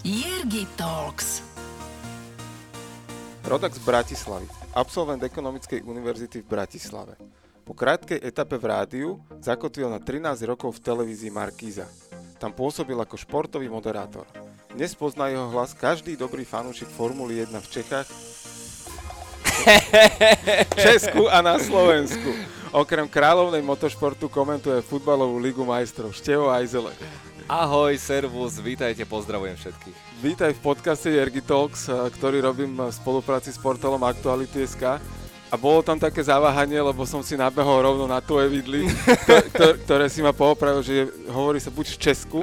Jirgi Talks. Rodak z Bratislavy, absolvent Ekonomickej univerzity v Bratislave. Po krátkej etape v rádiu zakotvil na 13 rokov v televízii Markíza. Tam pôsobil ako športový moderátor. Dnes pozná jeho hlas každý dobrý fanúšik Formuly 1 v Čechách, Česku a na Slovensku. Okrem kráľovnej motošportu komentuje futbalovú ligu majstrov Števo Ajzele. Ahoj, servus, vítajte, pozdravujem všetkých. Vítaj v podcaste Jergy Talks, ktorý robím v spolupráci s portálom Aktuality.sk. A bolo tam také zaváhanie, lebo som si nabehol rovno na tvoje vidly, ktoré si ma poopravil, že hovorí sa buď v Česku,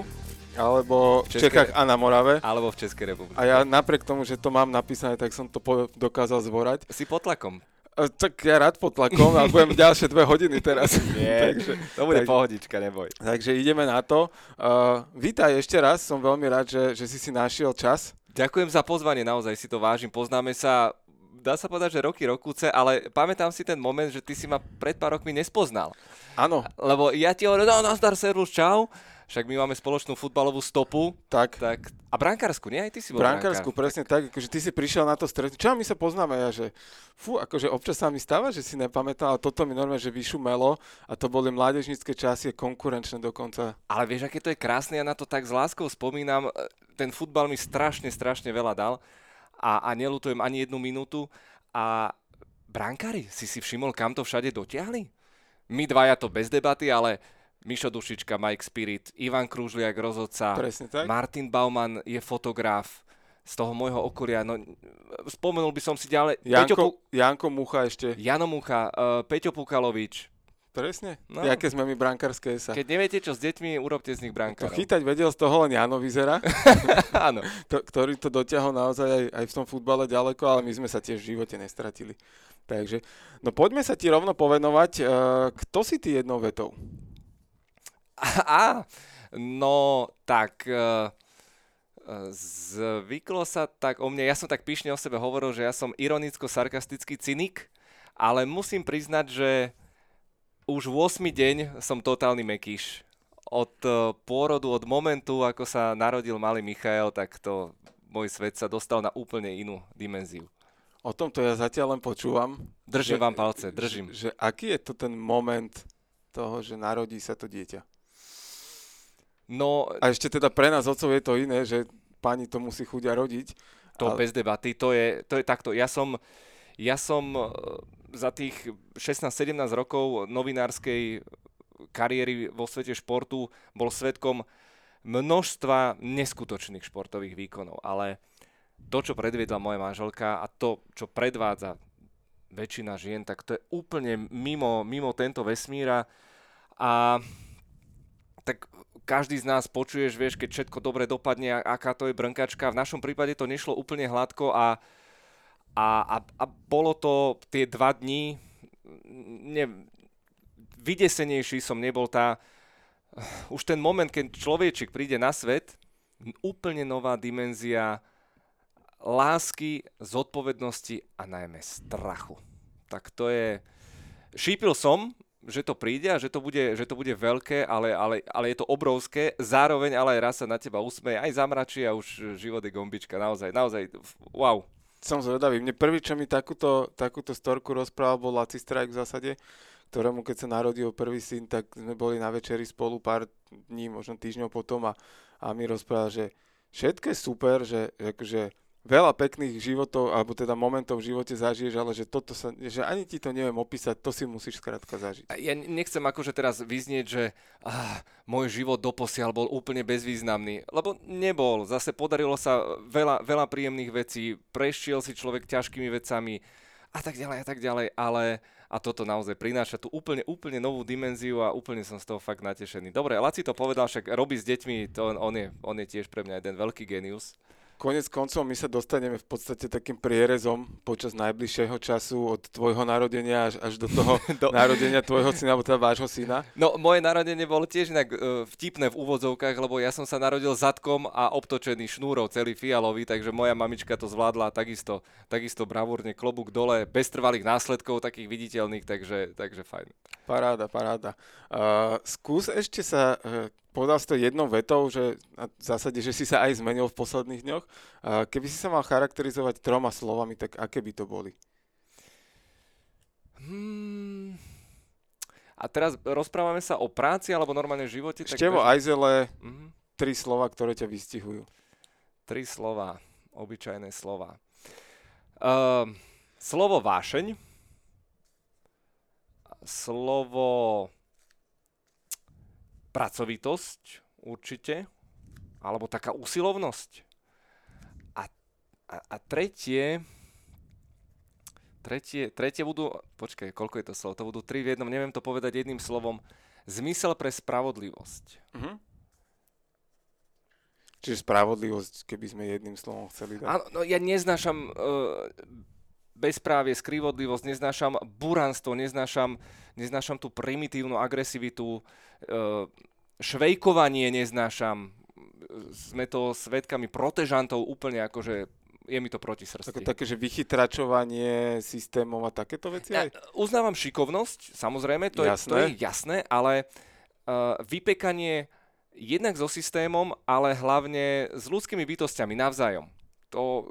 alebo v, Českej, Čechách a na Morave. Alebo v Českej republike. A ja napriek tomu, že to mám napísané, tak som to po- dokázal zvorať. Si pod tlakom. Tak ja rád pod tlakom a budem ďalšie dve hodiny teraz. Nie, takže, to bude tak, pohodička, neboj. Takže ideme na to. Uh, vítaj ešte raz, som veľmi rád, že, že si si našiel čas. Ďakujem za pozvanie, naozaj si to vážim. Poznáme sa, dá sa povedať, že roky, rokúce, ale pamätám si ten moment, že ty si ma pred pár rokmi nespoznal. Áno. Lebo ja ti hovorím, no nazdar, servus, čau však my máme spoločnú futbalovú stopu. Tak. tak a brankársku, nie? Aj ty si bol brankársku, presne tak. Akože ty si prišiel na to stretnutie. Čo my sa poznáme? Ja, že fú, akože občas sa mi stáva, že si nepamätal, ale toto mi normálne, že vyšumelo a to boli mládežnícke časy, konkurenčné dokonca. Ale vieš, aké to je krásne, ja na to tak s láskou spomínam. Ten futbal mi strašne, strašne veľa dal a, a nelutujem ani jednu minútu. A brankári, si si všimol, kam to všade dotiahli? My dvaja to bez debaty, ale Mišo Dušička, Mike Spirit, Ivan Krúžliak, rozhodca, Martin Bauman je fotograf z toho môjho okolia. No, spomenul by som si ďalej... Janko, Peťo Pu- Janko Mucha ešte. Jano Mucha, uh, Peťo Pukalovič. Presne. No. Jaké sme my brankárske sa. Keď neviete, čo s deťmi, urobte z nich brankárov. To chytať vedel z toho len Jano vyzerá. Áno. to, ktorý to dotiahol naozaj aj, aj v tom futbale ďaleko, ale my sme sa tiež v živote nestratili. Takže, no poďme sa ti rovno povenovať. Uh, kto si ty jednou vetou? Á, no tak uh, zvyklo sa tak o mne, ja som tak pyšne o sebe hovoril, že ja som ironicko-sarkastický cynik, ale musím priznať, že už v 8 deň som totálny mekíš. Od uh, pôrodu, od momentu, ako sa narodil malý Michael, tak to môj svet sa dostal na úplne inú dimenziu. O tomto ja zatiaľ len počúvam. Držím že, vám palce, držím. Že, že aký je to ten moment toho, že narodí sa to dieťa? No, a ešte teda pre nás otcov je to iné, že pani to musí chudia rodiť. To ale... bez debaty, to je, to je takto. Ja som, ja som e, za tých 16-17 rokov novinárskej kariéry vo svete športu bol svetkom množstva neskutočných športových výkonov, ale to, čo predviedla moja manželka a to, čo predvádza väčšina žien, tak to je úplne mimo, mimo tento vesmíra a každý z nás počuješ, vieš, keď všetko dobre dopadne, aká to je brnkačka. V našom prípade to nešlo úplne hladko a, a, a, a bolo to tie dva dní, ne, vydesenejší som nebol tá, už ten moment, keď človečik príde na svet, úplne nová dimenzia lásky, zodpovednosti a najmä strachu. Tak to je... Šípil som, že to príde a že to bude, že to bude veľké, ale, ale, ale je to obrovské. Zároveň ale aj raz sa na teba usmeje, aj zamračí a už život je gombička. Naozaj, naozaj, wow. Som zvedavý. Mne prvý, čo mi takúto, takúto storku rozprával, bol Laci Strike v zásade, ktorému keď sa narodil prvý syn, tak sme boli na večeri spolu pár dní, možno týždňov potom a, a mi rozprával, že všetko je super, že, že akože veľa pekných životov, alebo teda momentov v živote zažiješ, ale že toto sa, že ani ti to neviem opísať, to si musíš skrátka zažiť. Ja nechcem akože teraz vyznieť, že ah, môj život doposiaľ bol úplne bezvýznamný, lebo nebol. Zase podarilo sa veľa, veľa príjemných vecí, prešiel si človek ťažkými vecami a tak ďalej a tak ďalej, ale a toto naozaj prináša tú úplne, úplne novú dimenziu a úplne som z toho fakt natešený. Dobre, Laci to povedal, však robí s deťmi, to on, on, je, on je tiež pre mňa jeden veľký genius. Konec koncov my sa dostaneme v podstate takým prierezom počas najbližšieho času od tvojho narodenia až, až do toho do... narodenia tvojho syna, alebo teda vášho syna. No moje narodenie bolo tiež inak uh, vtipné v úvodzovkách, lebo ja som sa narodil zadkom a obtočený šnúrov, celý fialový, takže moja mamička to zvládla takisto, takisto bravúrne, klobúk dole, bez trvalých následkov takých viditeľných, takže, takže fajn. Paráda, paráda. Uh, skús ešte sa uh, povedal si to jednou vetou, že v zásade, že si sa aj zmenil v posledných dňoch. Keby si sa mal charakterizovať troma slovami, tak aké by to boli? Hmm. A teraz rozprávame sa o práci alebo normálne živote? Števo bež... Ajzele, mm-hmm. tri slova, ktoré ťa vystihujú. Tri slova, obyčajné slova. Uh, slovo vášeň, slovo pracovitosť určite, alebo taká usilovnosť. A, a, a tretie, tretie, tretie budú, počkaj, koľko je to slov? To budú tri v jednom, neviem to povedať jedným slovom. Zmysel pre spravodlivosť. Uh-huh. Čiže spravodlivosť, keby sme jedným slovom chceli dať. Áno, no ja neznášam uh, bezprávie, skrivodlivosť, neznášam buranstvo, neznášam, neznášam tú primitívnu agresivitu, e, švejkovanie neznášam, sme to svetkami protežantov úplne akože je mi to proti srsti. Také, také, že vychytračovanie systémov a takéto veci aj? Ja uznávam šikovnosť, samozrejme, to, jasné. Je, to je jasné, ale uh, vypekanie jednak so systémom, ale hlavne s ľudskými bytostiami navzájom. To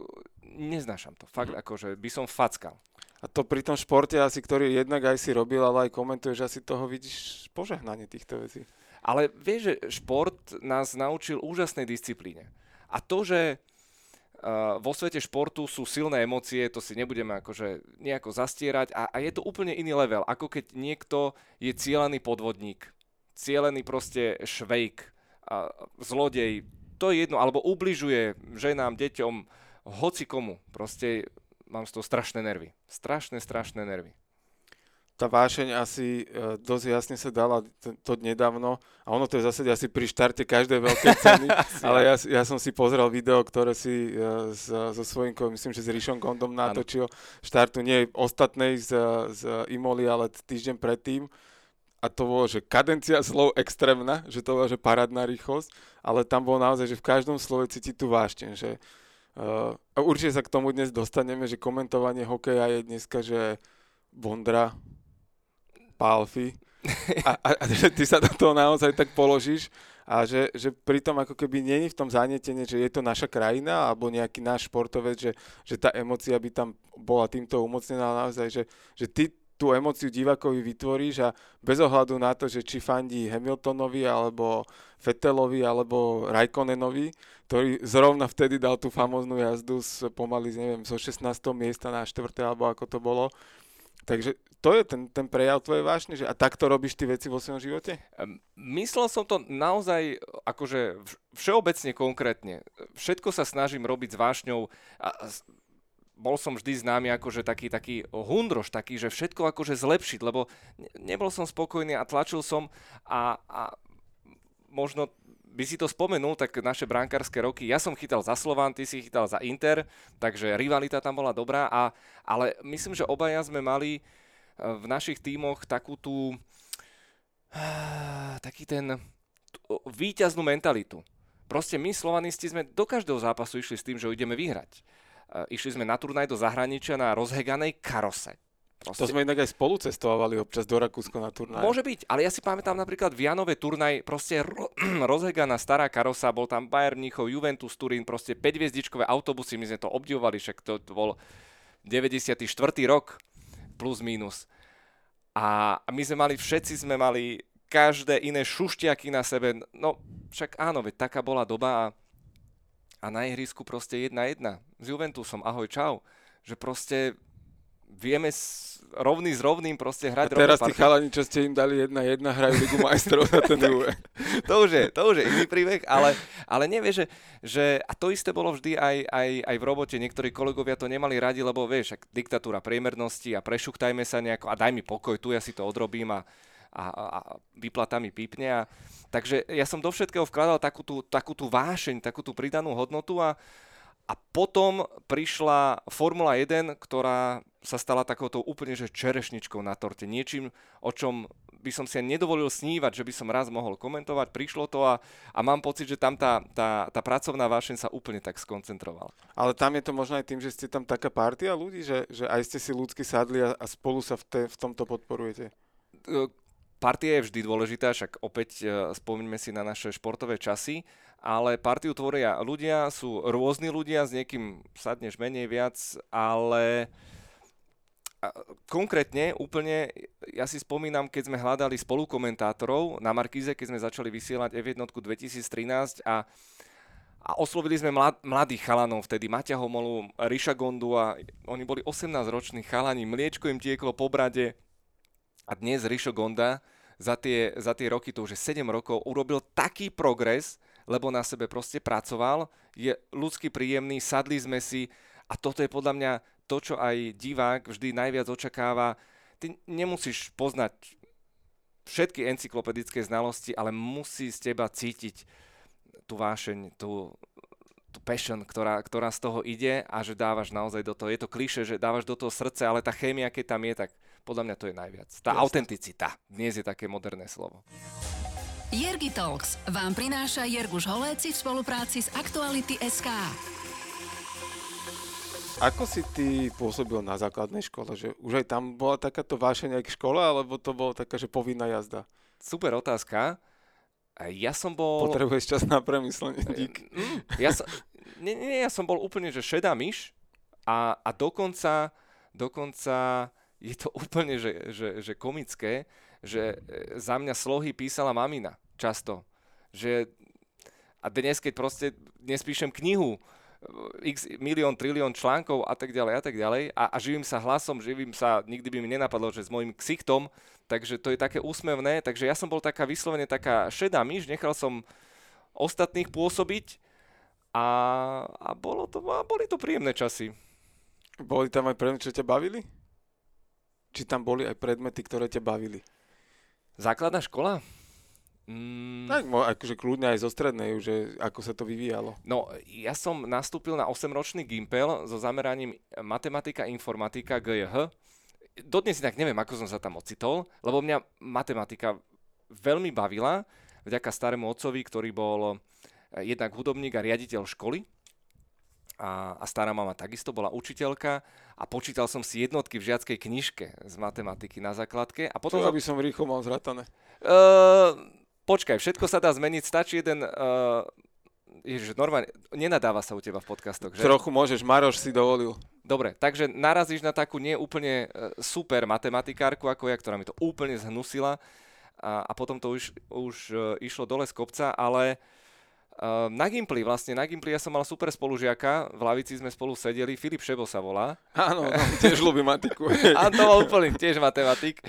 neznášam to. Fakt, mm. akože by som fackal. A to pri tom športe asi, ktorý jednak aj si robil, ale aj komentuješ, asi toho vidíš požehnanie týchto vecí. Ale vieš, že šport nás naučil úžasnej disciplíne. A to, že uh, vo svete športu sú silné emócie, to si nebudeme akože nejako zastierať a, a je to úplne iný level, ako keď niekto je cieľený podvodník, cieľený proste švejk, a zlodej, to je jedno, alebo ubližuje ženám, deťom, hoci komu. Proste mám z toho strašné nervy. Strašné, strašné nervy. Tá vášeň asi e, dosť jasne sa dala to, to nedávno a ono to je zase asi pri štarte každej veľkej ceny, ale ja, ja som si pozrel video, ktoré si e, so svojím, myslím, že s Rišom Gondom natočil štartu nie ostatnej z, z Imoli, ale týždeň predtým a to bolo, že kadencia slov extrémna, že to bola, že parádna rýchlosť, ale tam bolo naozaj, že v každom slove cítiť tú vášteň, že Uh, určite sa k tomu dnes dostaneme, že komentovanie hokeja je dneska, že Bondra, Pálfy a, a, a ty sa do toho naozaj tak položíš a že, že pritom ako keby není v tom zanietenie, že je to naša krajina alebo nejaký náš športovec, že, že tá emocia by tam bola týmto umocnená naozaj, že, že ty tú emociu divákovi vytvoríš a bez ohľadu na to, že či fandí Hamiltonovi alebo Fettelovi alebo Raikkonenovi, ktorý zrovna vtedy dal tú famoznú jazdu z, pomaly, neviem, zo 16. miesta na 4. alebo ako to bolo. Takže to je ten, ten prejav tvojej vášne, že a takto robíš ty veci vo svojom živote? Myslel som to naozaj akože všeobecne konkrétne. Všetko sa snažím robiť s vášňou a bol som vždy známy ako že taký, taký hundroš, taký, že všetko akože zlepšiť, lebo nebol som spokojný a tlačil som a, a možno by si to spomenul, tak naše brankárske roky, ja som chytal za Slovan, ty si chytal za Inter, takže rivalita tam bola dobrá, a, ale myslím, že obaja sme mali e, v našich tímoch takú tú, taký ten výťaznú mentalitu. Proste my, Slovanisti, sme do každého zápasu išli s tým, že ideme vyhrať. Eh, išli sme na turnaj do zahraničia na rozheganej karose. Proste. To sme inak aj spolu cestovali občas do Rakúsko na turnaj. Môže byť, ale ja si pamätám napríklad v Janove turnaj, proste ro- rozheganá stará karosa, bol tam Bayern Mníchov, Juventus Turín, proste 5 hviezdičkové autobusy, my sme to obdivovali, však to, to bol 94. rok, plus minus. A my sme mali, všetci sme mali každé iné šušťaky na sebe, no však áno, veď taká bola doba a a na ihrisku proste jedna jedna s Juventusom, ahoj čau, že proste vieme s, rovný s rovným proste hrať a teraz tí chalani, čo ste im dali jedna jedna, hrajú Ligu majstrov na ten druhé. to, už je, to už je iný príbeh, ale, ale nevie, že, že a to isté bolo vždy aj, aj, aj v robote. Niektorí kolegovia to nemali radi, lebo vieš, diktatúra priemernosti a prešuktajme sa nejako a daj mi pokoj, tu ja si to odrobím a, a, a vyplata mi pípne. A, takže ja som do všetkého vkladal takú tú, takú tú vášeň, takú tú pridanú hodnotu a, a potom prišla Formula 1, ktorá sa stala takouto úplne že čerešničkou na torte. Niečím, o čom by som si nedovolil snívať, že by som raz mohol komentovať. Prišlo to a, a mám pocit, že tam tá, tá, tá pracovná vášeň sa úplne tak skoncentrovala. Ale tam je to možno aj tým, že ste tam taká partia ľudí, že, že aj ste si ľudsky sadli a, a spolu sa v, te, v tomto podporujete partia je vždy dôležitá, však opäť uh, spomíname si na naše športové časy, ale partiu tvoria ľudia, sú rôzni ľudia, s niekým sadneš menej viac, ale konkrétne úplne, ja si spomínam, keď sme hľadali spolukomentátorov na Markíze, keď sme začali vysielať F1 2013 a a oslovili sme mlad, mladých chalanov vtedy, Maťa Homolu, Ríša Gondu a oni boli 18-roční chalani, mliečko im tieklo po brade a dnes Ríšo Gonda za tie, za tie roky, to už je 7 rokov, urobil taký progres, lebo na sebe proste pracoval, je ľudský príjemný, sadli sme si a toto je podľa mňa to, čo aj divák vždy najviac očakáva. Ty nemusíš poznať všetky encyklopedické znalosti, ale musí z teba cítiť tú vášeň, tú, tú passion, ktorá, ktorá z toho ide a že dávaš naozaj do toho. Je to kliše, že dávaš do toho srdce, ale tá chémia, keď tam je, tak podľa mňa to je najviac. Tá Jasne. autenticita. Dnes je také moderné slovo. Jergi Talks vám prináša Jerguš Holéci v spolupráci s Aktuality SK. Ako si ty pôsobil na základnej škole? Že už aj tam bola takáto vášeň aj k škole, alebo to bola taká, že povinná jazda? Super otázka. Ja som bol... Potrebuješ čas na premyslenie, dík. Mm, ja som, nie, nie, ja som bol úplne, že šedá myš a, a dokonca, dokonca je to úplne, že, že, že komické, že e, za mňa slohy písala mamina často. Že, a dnes, keď proste, dnes píšem knihu, e, x milión, trilión článkov a tak ďalej a tak ďalej a, a živím sa hlasom, živím sa, nikdy by mi nenapadlo, že s mojim ksichtom, takže to je také úsmevné, takže ja som bol taká vyslovene taká šedá myš, nechal som ostatných pôsobiť a, a bolo to, a boli to príjemné časy. Boli tam aj predmety, čo ťa bavili? Či tam boli aj predmety, ktoré ťa bavili? Základná škola? Mm. Tak akože kľudne aj zo strednej, že ako sa to vyvíjalo. No, ja som nastúpil na 8-ročný Gimpel so zameraním matematika, informatika, GJH. Dodnes inak neviem, ako som sa tam ocitol, lebo mňa matematika veľmi bavila, vďaka starému otcovi, ktorý bol eh, jednak hudobník a riaditeľ školy. A, a stará mama takisto bola učiteľka a počítal som si jednotky v žiackej knižke z matematiky na základke. A potom... To, aby som rýchlo mal zratané. Uh, počkaj, všetko sa dá zmeniť, stačí jeden... Uh, Ježiš, normálne, nenadáva sa u teba v podcastoch, že? Trochu môžeš, Maroš si dovolil. Dobre, takže narazíš na takú nie úplne super matematikárku ako ja, ktorá mi to úplne zhnusila a, a potom to už, už išlo dole z kopca, ale Uh, na Gimply vlastne, na Gimply ja som mal super spolužiaka, v lavici sme spolu sedeli, Filip Šebo sa volá. Áno, no, tiež ľubí matiku. Áno, to bol úplne tiež matematik.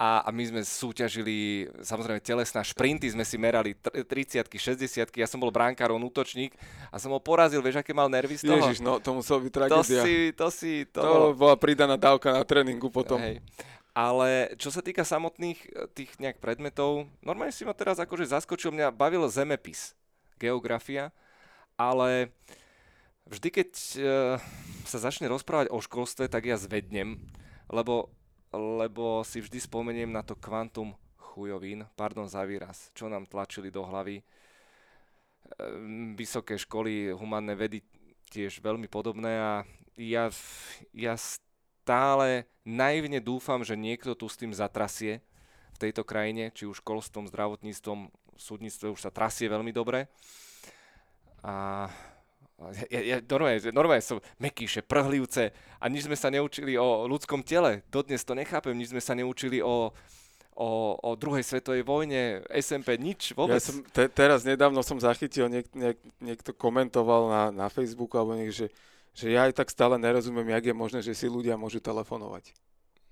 A, a my sme súťažili, samozrejme telesná šprinty sme si merali 30 60 ja som bol bránkár, on útočník a som ho porazil, vieš, aké mal nervy z toho? Ježiš, no to muselo byť tragédia. To si, to si, to, to bolo... bola pridaná dávka na tréningu potom. Hej. Ale čo sa týka samotných tých nejak predmetov, normálne si ma teraz akože zaskočil, mňa bavil zemepis geografia, ale vždy, keď uh, sa začne rozprávať o školstve, tak ja zvednem, lebo, lebo si vždy spomeniem na to kvantum chujovín, pardon za výraz, čo nám tlačili do hlavy. Vysoké školy, humanné vedy tiež veľmi podobné a ja, ja stále naivne dúfam, že niekto tu s tým zatrasie v tejto krajine, či už školstvom, zdravotníctvom, súdnictve už sa trasie veľmi dobre. A ja, ja, normálne, normálne som mekýše, prhlivce a nič sme sa neučili o ľudskom tele. Dodnes to nechápem, nič sme sa neučili o, o, o druhej svetovej vojne, SMP, nič vôbec. Ja som, te, teraz nedávno som zachytil, niek, niek, niekto komentoval na, na Facebooku, alebo niek, že, že ja aj tak stále nerozumiem, jak je možné, že si ľudia môžu telefonovať.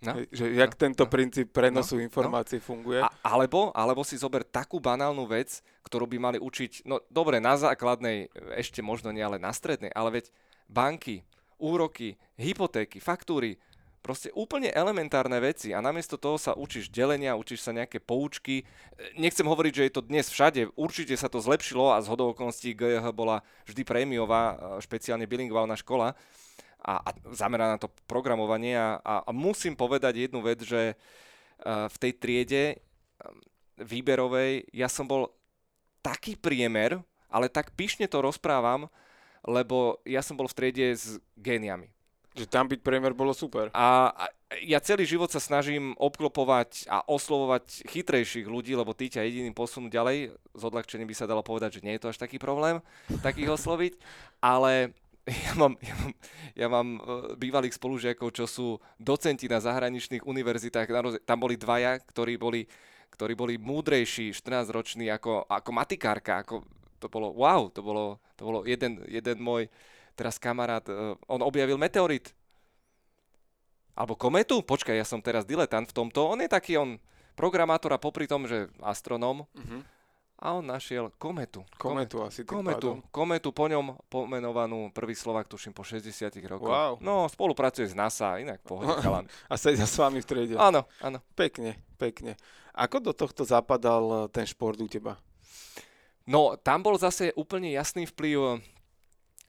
No, že jak no, tento no, princíp prenosu no, informácií no. funguje. A, alebo, alebo si zober takú banálnu vec, ktorú by mali učiť, no dobre, na základnej, ešte možno nie, ale na strednej, ale veď banky, úroky, hypotéky, faktúry, proste úplne elementárne veci a namiesto toho sa učíš delenia, učíš sa nejaké poučky. Nechcem hovoriť, že je to dnes všade, určite sa to zlepšilo a z hodou okolností bola vždy prémiová, špeciálne bilingválna škola, a, a zameraná na to programovanie a, a, a musím povedať jednu vec, že uh, v tej triede um, výberovej ja som bol taký priemer, ale tak pyšne to rozprávam, lebo ja som bol v triede s géniami. Že tam byť priemer bolo super. A, a ja celý život sa snažím obklopovať a oslovovať chytrejších ľudí, lebo tí ťa jediným posunú ďalej. Z odľahčením by sa dalo povedať, že nie je to až taký problém takých osloviť, ale ja mám, ja mám, ja mám e, bývalých spolužiakov, čo sú docenti na zahraničných univerzitách. Tam boli dvaja, ktorí boli, ktorí boli múdrejší, 14-roční ako, ako matikárka. Ako, to bolo wow, to bolo, to bolo jeden, jeden môj teraz kamarát, uh, on objavil meteorit. Alebo kometu? Počkaj, ja som teraz diletant v tomto. On je taký, on programátor a popri tom, že astronóm. Uh-huh. A on našiel kometu. Kometu asi kometu, pádom. kometu, po ňom pomenovanú prvý Slovak, tuším, po 60 rokoch. Wow. No, spolupracuje s NASA, inak pohode chalan. A sedia s vami v triede. Áno, áno. Pekne, pekne. Ako do tohto zapadal ten šport u teba? No, tam bol zase úplne jasný vplyv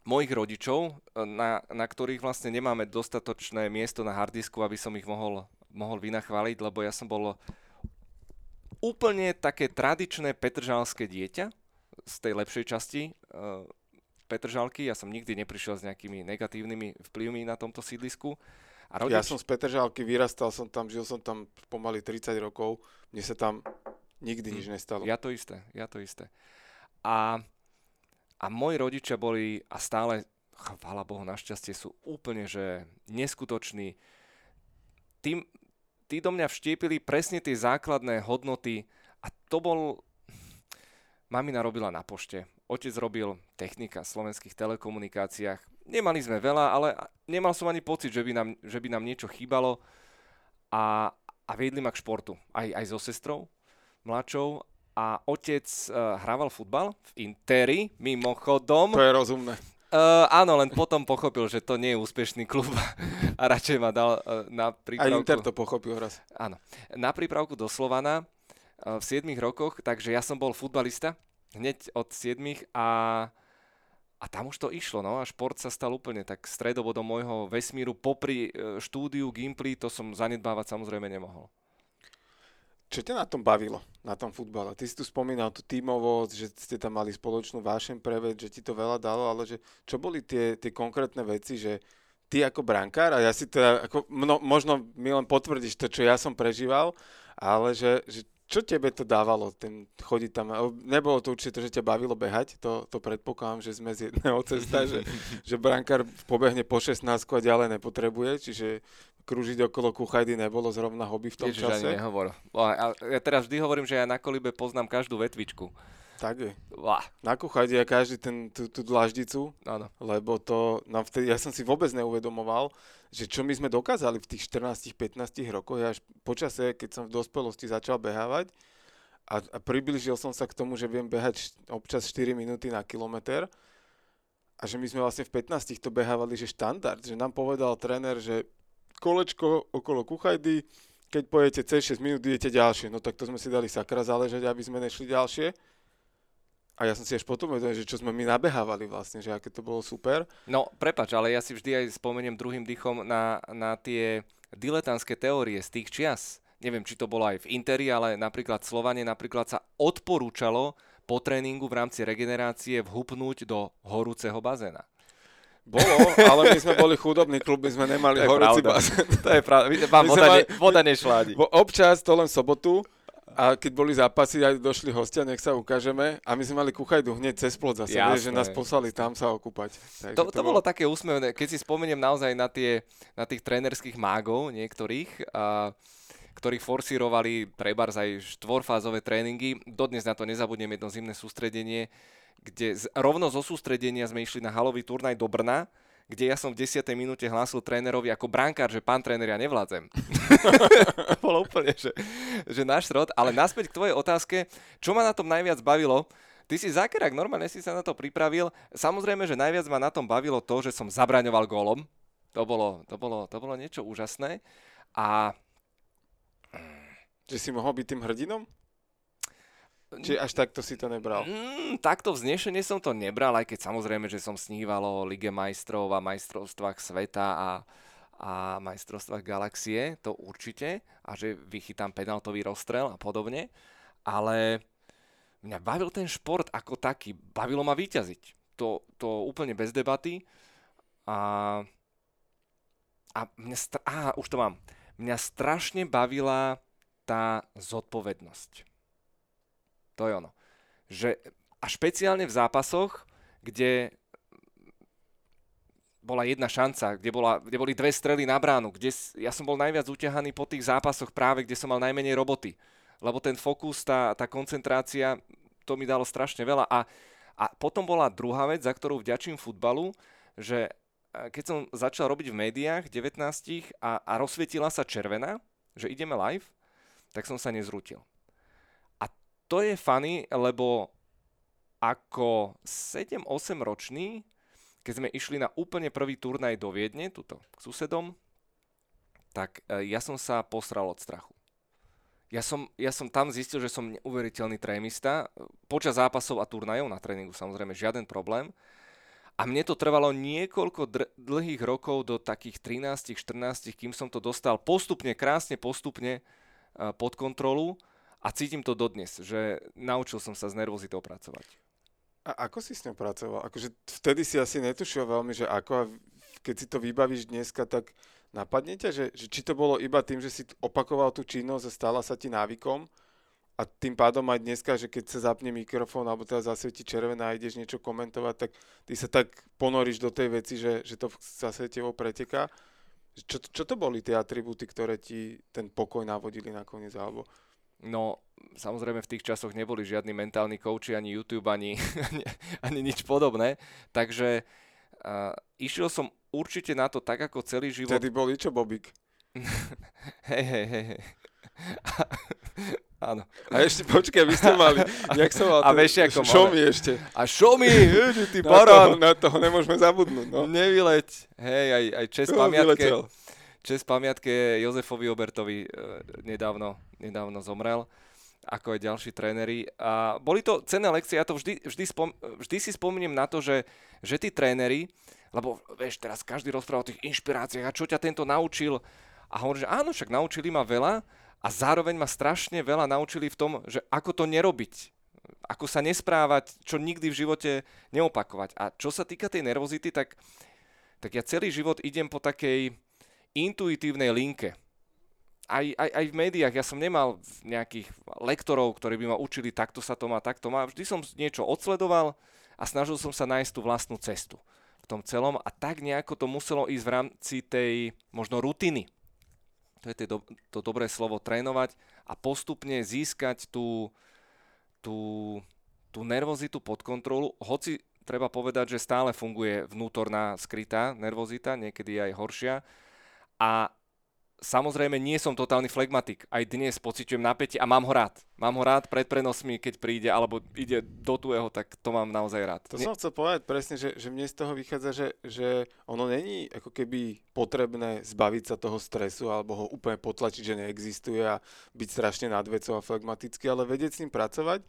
mojich rodičov, e, na, na ktorých vlastne nemáme dostatočné miesto na hardisku, aby som ich mohol, mohol vynachváliť, lebo ja som bol úplne také tradičné petržalské dieťa z tej lepšej časti uh, Petržalky. Ja som nikdy neprišiel s nejakými negatívnymi vplyvmi na tomto sídlisku. A rodič... Ja som z Petržalky, vyrastal som tam, žil som tam pomaly 30 rokov. Mne sa tam nikdy hm. nič nestalo. Ja to isté, ja to isté. A a moji rodičia boli a stále, chvála Bohu, našťastie sú úplne, že neskutoční. Tí, tí do mňa vštiepili presne tie základné hodnoty a to bol... Mamina robila na pošte, otec robil technika v slovenských telekomunikáciách. Nemali sme veľa, ale nemal som ani pocit, že by nám, že by nám niečo chýbalo a, a viedli ma k športu. Aj, aj so sestrou mladšou a otec uh, hrával futbal v Interi, mimochodom. To je rozumné. Uh, áno, len potom pochopil, že to nie je úspešný klub a radšej ma dal uh, na prípravku. A Inter to pochopil raz. Áno. Na prípravku do Slovana uh, v 7 rokoch, takže ja som bol futbalista hneď od 7 a, a tam už to išlo, no a šport sa stal úplne tak stredobodom môjho vesmíru. Popri uh, štúdiu Gimply to som zanedbávať samozrejme nemohol. Čo ťa na tom bavilo, na tom futbale? Ty si tu spomínal tú tímovosť, že ste tam mali spoločnú vášen pre vec, že ti to veľa dalo, ale že čo boli tie, tie konkrétne veci, že ty ako brankár, a ja si teda, ako, mno, možno mi len potvrdíš to, čo ja som prežíval, ale že, že čo tebe to dávalo, ten chodiť tam? Nebolo to určite že ťa bavilo behať, to, to predpokladám, že sme z jedného cesta, že, že brankár pobehne po 16 a ďalej nepotrebuje, čiže krúžiť okolo kuchajdy nebolo zrovna hobby v tom Ježiš, čase. Ani nehovor. Ja teraz vždy hovorím, že ja na kolibe poznám každú vetvičku. Tak je. Lá. Na kuchajde ja každý ten, tú, tú dlaždicu, Áno. lebo to, nám vtedy, ja som si vôbec neuvedomoval, že čo my sme dokázali v tých 14-15 rokoch, ja až počase, keď som v dospelosti začal behávať a, a približil som sa k tomu, že viem behať občas 4 minúty na kilometr a že my sme vlastne v 15 to behávali, že štandard, že nám povedal tréner, že kolečko okolo kuchajdy, keď pojete cez 6 minút, idete ďalšie. No tak to sme si dali sakra záležať, aby sme nešli ďalšie. A ja som si až potom vedel, že čo sme my nabehávali vlastne, že aké to bolo super. No, prepač, ale ja si vždy aj spomeniem druhým dýchom na, na tie diletantské teórie z tých čias. Neviem, či to bolo aj v Interi, ale napríklad Slovane napríklad sa odporúčalo po tréningu v rámci regenerácie vhupnúť do horúceho bazéna. Bolo, ale my sme boli chudobný klub, my sme nemali horúci bazén. To je pravda, vám voda, ne, voda nešládi. Občas to len sobotu, a keď boli zápasy, aj došli hostia, nech sa ukážeme. A my sme mali kuchajdu hneď cez plot zase, vieš, že nás poslali tam sa okúpať. Takže to, to, to bolo také úsmevné. Keď si spomeniem naozaj na, tie, na tých trénerských mágov niektorých, a, ktorí forsírovali trebárs aj štvorfázové tréningy. Dodnes na to nezabudnem jedno zimné sústredenie, kde z, rovno zo sústredenia sme išli na halový turnaj do Brna, kde ja som v 10. minúte hlásil trénerovi ako brankár, že pán tréner, ja nevládzem. to bolo úplne, že, že náš rod. Ale naspäť k tvojej otázke, čo ma na tom najviac bavilo, Ty si zákerák, normálne si sa na to pripravil. Samozrejme, že najviac ma na tom bavilo to, že som zabraňoval gólom. To bolo, to bolo, to bolo niečo úžasné. A... Že si mohol byť tým hrdinom? Či až takto si to nebral? Mm, takto vznešenie som to nebral, aj keď samozrejme, že som sníval o Lige majstrov a majstrovstvách sveta a, a majstrovstvách galaxie, to určite, a že vychytám penaltový rozstrel a podobne, ale mňa bavil ten šport ako taký, bavilo ma vyťaziť. To, to úplne bez debaty a a mňa, stra- á, už to mám. Mňa strašne bavila tá zodpovednosť. To je ono. Že, a špeciálne v zápasoch, kde bola jedna šanca, kde, bola, kde boli dve strely na bránu, kde ja som bol najviac uťahaný po tých zápasoch práve, kde som mal najmenej roboty. Lebo ten fokus, tá, tá koncentrácia, to mi dalo strašne veľa. A, a potom bola druhá vec, za ktorú vďačím futbalu, že keď som začal robiť v médiách 19 a, a rozsvietila sa červená, že ideme live, tak som sa nezrútil. To je funny, lebo ako 7-8 ročný keď sme išli na úplne prvý turnaj do Viedne, tuto k susedom, tak e, ja som sa posral od strachu. Ja som, ja som tam zistil, že som neuveriteľný trémista. Počas zápasov a turnajov na tréningu samozrejme žiaden problém. A mne to trvalo niekoľko dr- dlhých rokov do takých 13-14, kým som to dostal postupne, krásne postupne uh, pod kontrolu a cítim to dodnes, že naučil som sa s nervozitou pracovať. A ako si s ňou pracoval? Akože vtedy si asi netušil veľmi, že ako a keď si to vybavíš dneska, tak napadne ťa, že, že či to bolo iba tým, že si opakoval tú činnosť a stala sa ti návykom a tým pádom aj dneska, že keď sa zapne mikrofón alebo teda zasvieti červená a ideš niečo komentovať, tak ty sa tak ponoríš do tej veci, že, že to zase tebou preteká. Čo, čo to boli tie atribúty, ktoré ti ten pokoj navodili nakoniec? Alebo No, samozrejme v tých časoch neboli žiadni mentálni kouči, ani YouTube, ani, ani, ani nič podobné. Takže uh, išiel som určite na to tak, ako celý život... Vtedy bol čo, Bobik? hej, hej, hej. Áno. A ešte počkaj, vy ste mali, jak som mal, a vieš, ako šomy ešte. A šomy, ty na toho, na toho nemôžeme zabudnúť. No. Nevyleť. Hej, aj, aj čest no, pamiatke. Vyletel čest pamiatke Jozefovi Obertovi e, nedávno, nedávno zomrel ako aj ďalší tréneri. A boli to cenné lekcie, ja to vždy, vždy, spom, vždy si spomeniem na to, že, že tí tréneri, lebo vieš, teraz každý rozpráva o tých inšpiráciách a čo ťa tento naučil. A hovorí, že áno, však naučili ma veľa a zároveň ma strašne veľa naučili v tom, že ako to nerobiť, ako sa nesprávať, čo nikdy v živote neopakovať. A čo sa týka tej nervozity, tak, tak ja celý život idem po takej, intuitívnej linke. Aj, aj, aj v médiách, ja som nemal nejakých lektorov, ktorí by ma učili, takto sa to má, takto má. Vždy som niečo odsledoval a snažil som sa nájsť tú vlastnú cestu v tom celom a tak nejako to muselo ísť v rámci tej možno rutiny. To je to, to dobré slovo, trénovať a postupne získať tú, tú, tú nervozitu pod kontrolu, hoci treba povedať, že stále funguje vnútorná skrytá nervozita, niekedy aj horšia, a samozrejme nie som totálny flegmatik. Aj dnes pociťujem napätie a mám ho rád. Mám ho rád pred prenosmi, keď príde, alebo ide do tuého, tak to mám naozaj rád. To som chcel povedať presne, že, že mne z toho vychádza, že, že ono není ako keby potrebné zbaviť sa toho stresu alebo ho úplne potlačiť, že neexistuje a byť strašne nadvecov a flegmatický, ale vedieť s ním pracovať,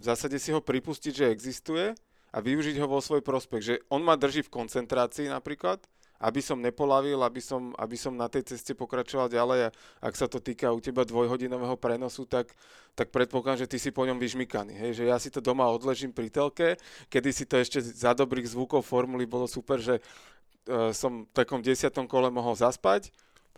v zásade si ho pripustiť, že existuje a využiť ho vo svoj prospech. Že on ma drží v koncentrácii napríklad, aby som nepolavil, aby som, aby som na tej ceste pokračoval ďalej a ak sa to týka u teba dvojhodinového prenosu, tak, tak predpokladám, že ty si po ňom vyžmykaný. Hej? Že ja si to doma odležím pri telke, kedy si to ešte za dobrých zvukov formuly bolo super, že uh, som v takom desiatom kole mohol zaspať,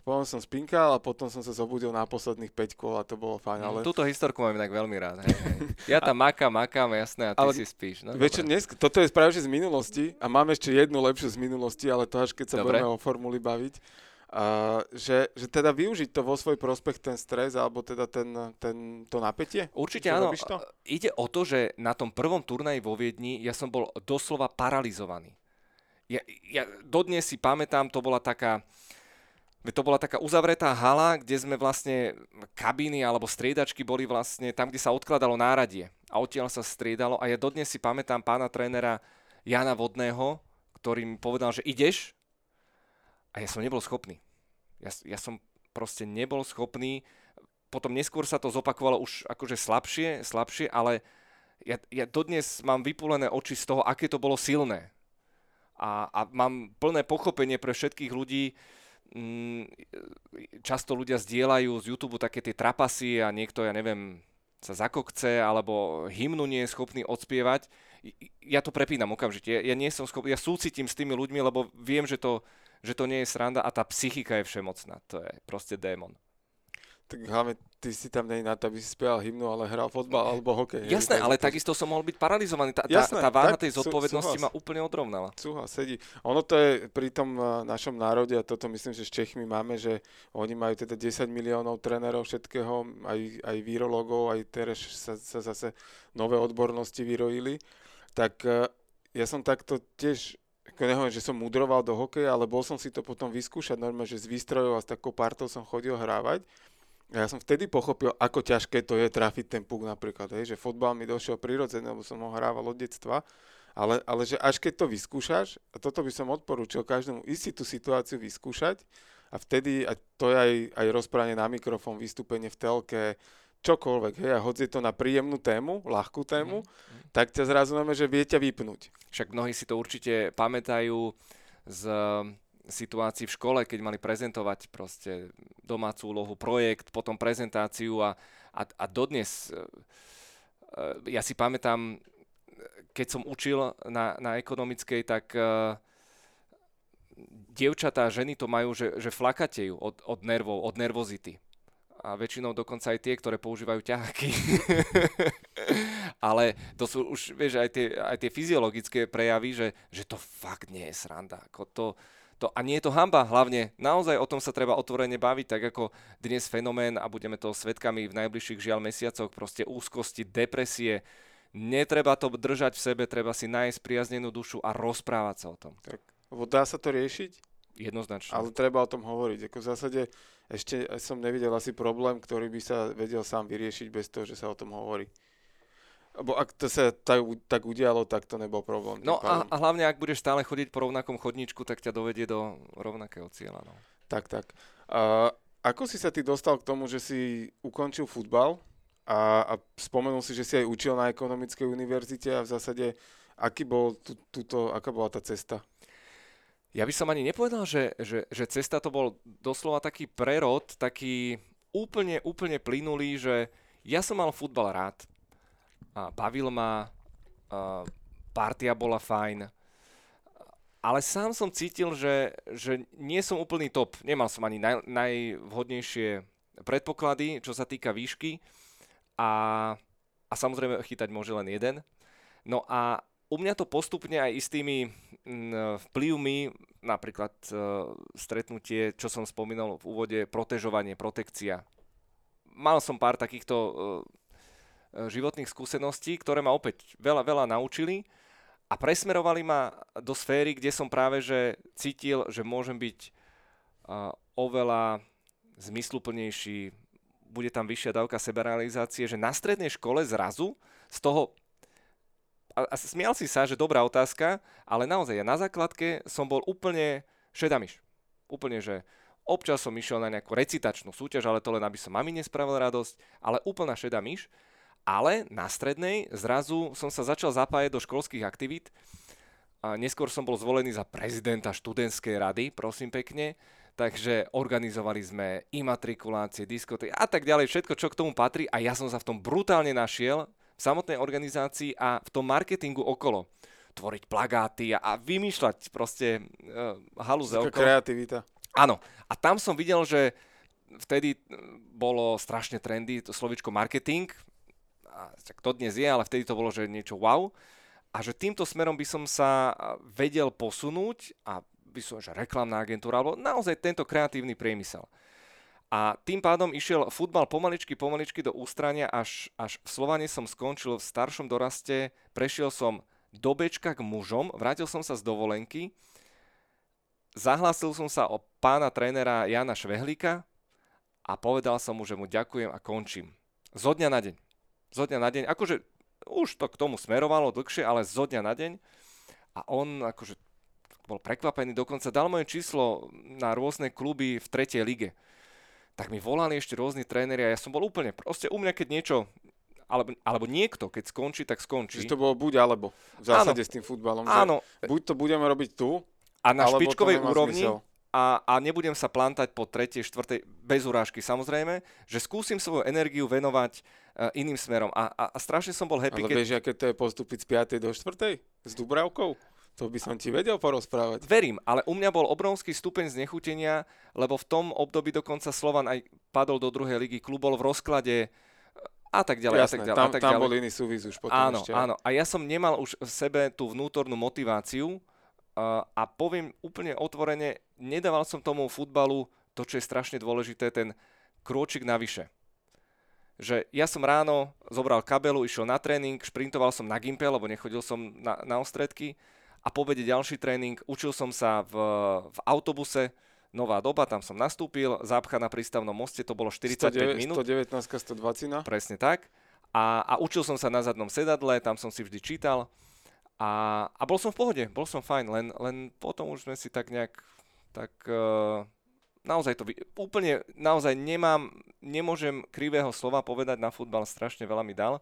potom som spinkal a potom som sa zobudil na posledných 5 kol a to bolo fajn. Ale... Túto historku mám inak veľmi rád. Hej, hej. Ja tam makám, makám, jasné, a ty ale si spíš. No, vieš, dnes, toto je práve z minulosti a mám ešte jednu lepšiu z minulosti, ale to až keď sa Dobre. budeme o formuli baviť. Uh, že, že teda využiť to vo svoj prospech ten stres alebo teda ten, ten, to napätie? Určite áno. To? Ide o to, že na tom prvom turnaji vo Viedni ja som bol doslova paralizovaný. Ja, ja dodnes si pamätám, to bola taká, to bola taká uzavretá hala, kde sme vlastne kabíny alebo striedačky boli vlastne tam, kde sa odkladalo náradie. A odtiaľ sa striedalo. A ja dodnes si pamätám pána trénera Jana Vodného, ktorý mi povedal, že ideš. A ja som nebol schopný. Ja, ja som proste nebol schopný. Potom neskôr sa to zopakovalo už akože slabšie, slabšie, ale ja, ja dodnes mám vypulené oči z toho, aké to bolo silné. A, a mám plné pochopenie pre všetkých ľudí, často ľudia zdieľajú z YouTube také tie trapasy a niekto, ja neviem, sa zakokce alebo hymnu nie je schopný odspievať. Ja to prepínam okamžite. Ja nie som schopný, ja súcitím s tými ľuďmi, lebo viem, že to že to nie je sranda a tá psychika je všemocná. To je proste démon. Tak hlavne ty si tam nie na to, aby si spieval hymnu, ale hral fotbal alebo hokej. Jasné, ale takisto som mohol byť paralizovaný. Tá, Jasné, tá, tá váha tej zodpovednosti súhlas. ma úplne odrovnala. Súhlas, sedí. Ono to je pri tom eh, našom národe, a toto myslím, že s Čechmi máme, že oni majú teda 10 miliónov trénerov všetkého, aj, aj virológov, aj teraz sa, sa zase nové odbornosti vyrojili. Tak eh, ja som takto tiež ako nehovorím, že som mudroval do hokeja, ale bol som si to potom vyskúšať normálne, že z výstrojov a s takou partou som chodil hrávať ja som vtedy pochopil, ako ťažké to je trafiť ten puk napríklad, hej, že fotbal mi došiel prirodzené, lebo som ho hrával od detstva, ale, ale že až keď to vyskúšaš, a toto by som odporúčil každému, ísť si tú situáciu vyskúšať a vtedy, a to je aj, aj rozprávanie na mikrofón, vystúpenie v telke, čokoľvek, hej, a hoď je to na príjemnú tému, ľahkú tému, mm-hmm. tak ťa zrazu máme, že vie ťa vypnúť. Však mnohí si to určite pamätajú z situácií v škole, keď mali prezentovať proste domácu úlohu, projekt, potom prezentáciu a, a, a dodnes, e, e, ja si pamätám, keď som učil na, na ekonomickej, tak uh, dievčatá a ženy to majú, že, že flakatejú od, od nervov, od nervozity. A väčšinou dokonca aj tie, ktoré používajú ťaháky. Ale to sú už, vieš, aj tie, aj tie fyziologické prejavy, že, že to fakt nie je sranda. Ako to, to, a nie je to hamba, hlavne naozaj o tom sa treba otvorene baviť, tak ako dnes fenomén a budeme to svetkami v najbližších žiaľ mesiacoch, proste úzkosti, depresie. Netreba to držať v sebe, treba si nájsť priaznenú dušu a rozprávať sa o tom. Tak, lebo dá sa to riešiť? Jednoznačne. Ale treba o tom hovoriť. Ako v zásade ešte som nevidel asi problém, ktorý by sa vedel sám vyriešiť bez toho, že sa o tom hovorí. Lebo ak to sa tak, tak udialo, tak to nebol problém. No a, a hlavne, ak budeš stále chodiť po rovnakom chodníčku, tak ťa dovedie do rovnakého cieľa. No. Tak, tak. A ako si sa ty dostal k tomu, že si ukončil futbal a, a spomenul si, že si aj učil na ekonomickej univerzite a v zásade, aký bol tu, tuto, aká bola tá cesta? Ja by som ani nepovedal, že, že, že cesta to bol doslova taký prerod, taký úplne, úplne plynulý, že ja som mal futbal rád a bavil ma, partia bola fajn, ale sám som cítil, že, že nie som úplný top. Nemal som ani naj, najvhodnejšie predpoklady, čo sa týka výšky a, a samozrejme chytať môže len jeden. No a u mňa to postupne aj istými vplyvmi, napríklad uh, stretnutie, čo som spomínal v úvode, protežovanie, protekcia. Mal som pár takýchto E, životných skúseností, ktoré ma opäť veľa, veľa naučili a presmerovali ma do sféry, kde som práve že cítil, že môžem byť uh, oveľa zmysluplnejší, bude tam vyššia dávka seberealizácie, že na strednej škole zrazu z toho a, a smial si sa, že dobrá otázka, ale naozaj ja na základke som bol úplne šedamiš. Úplne, že občas som išiel na nejakú recitačnú súťaž, ale to len aby som mami nespravil radosť, ale úplná šedá myš. Ale na strednej zrazu som sa začal zapájať do školských aktivít. A neskôr som bol zvolený za prezidenta študentskej rady, prosím pekne. Takže organizovali sme imatrikulácie, diskoty a tak ďalej, všetko, čo k tomu patrí. A ja som sa v tom brutálne našiel v samotnej organizácii a v tom marketingu okolo. Tvoriť plagáty a, a vymýšľať proste uh, halúze okolo. kreativita. Áno. A tam som videl, že vtedy bolo strašne trendy to slovičko marketing, a to dnes je, ale vtedy to bolo, že niečo wow. A že týmto smerom by som sa vedel posunúť a by som, že reklamná agentúra, alebo naozaj tento kreatívny priemysel. A tým pádom išiel futbal pomaličky, pomaličky do ústrania, až, až v Slovane som skončil v staršom doraste, prešiel som do Bečka k mužom, vrátil som sa z dovolenky, zahlásil som sa o pána trénera Jana Švehlíka a povedal som mu, že mu ďakujem a končím. Zo dňa na deň zo dňa na deň, akože už to k tomu smerovalo dlhšie, ale zo dňa na deň. A on akože bol prekvapený, dokonca dal moje číslo na rôzne kluby v tretej lige. Tak mi volali ešte rôzni tréneri a ja som bol úplne, proste u mňa keď niečo, alebo, alebo niekto, keď skončí, tak skončí. Že to bolo buď alebo v zásade áno, s tým futbalom. Áno. buď to budeme robiť tu, a na špičkovej úrovni, zmysel a, a nebudem sa plantať po tretej, štvrtej, bez urážky samozrejme, že skúsim svoju energiu venovať uh, iným smerom. A, a, a strašne som bol happy, Ale keď... vieš, aké to je postúpiť z 5. do 4. s Dubravkou? To by som ti vedel porozprávať. Verím, ale u mňa bol obrovský stupeň znechutenia, lebo v tom období dokonca Slovan aj padol do druhej ligy, klub bol v rozklade a tak ďalej, Jasné, a tak ďalej. tam, a tak tam ďalej. bol iný súvis už potom Áno, ešte. áno. A ja som nemal už v sebe tú vnútornú motiváciu uh, a poviem úplne otvorene, nedával som tomu futbalu to, čo je strašne dôležité, ten krôčik navyše. Že ja som ráno zobral kabelu, išiel na tréning, šprintoval som na gimpe, lebo nechodil som na, na ostredky a po obede ďalší tréning, učil som sa v, v autobuse, nová doba, tam som nastúpil, zápcha na prístavnom moste, to bolo 45 109, minút. 119, 120. Presne tak. A, a učil som sa na zadnom sedadle, tam som si vždy čítal. A, a bol som v pohode, bol som fajn, len, len potom už sme si tak nejak, tak uh, naozaj to, úplne, naozaj nemám, nemôžem krivého slova povedať na futbal, strašne veľa mi dal.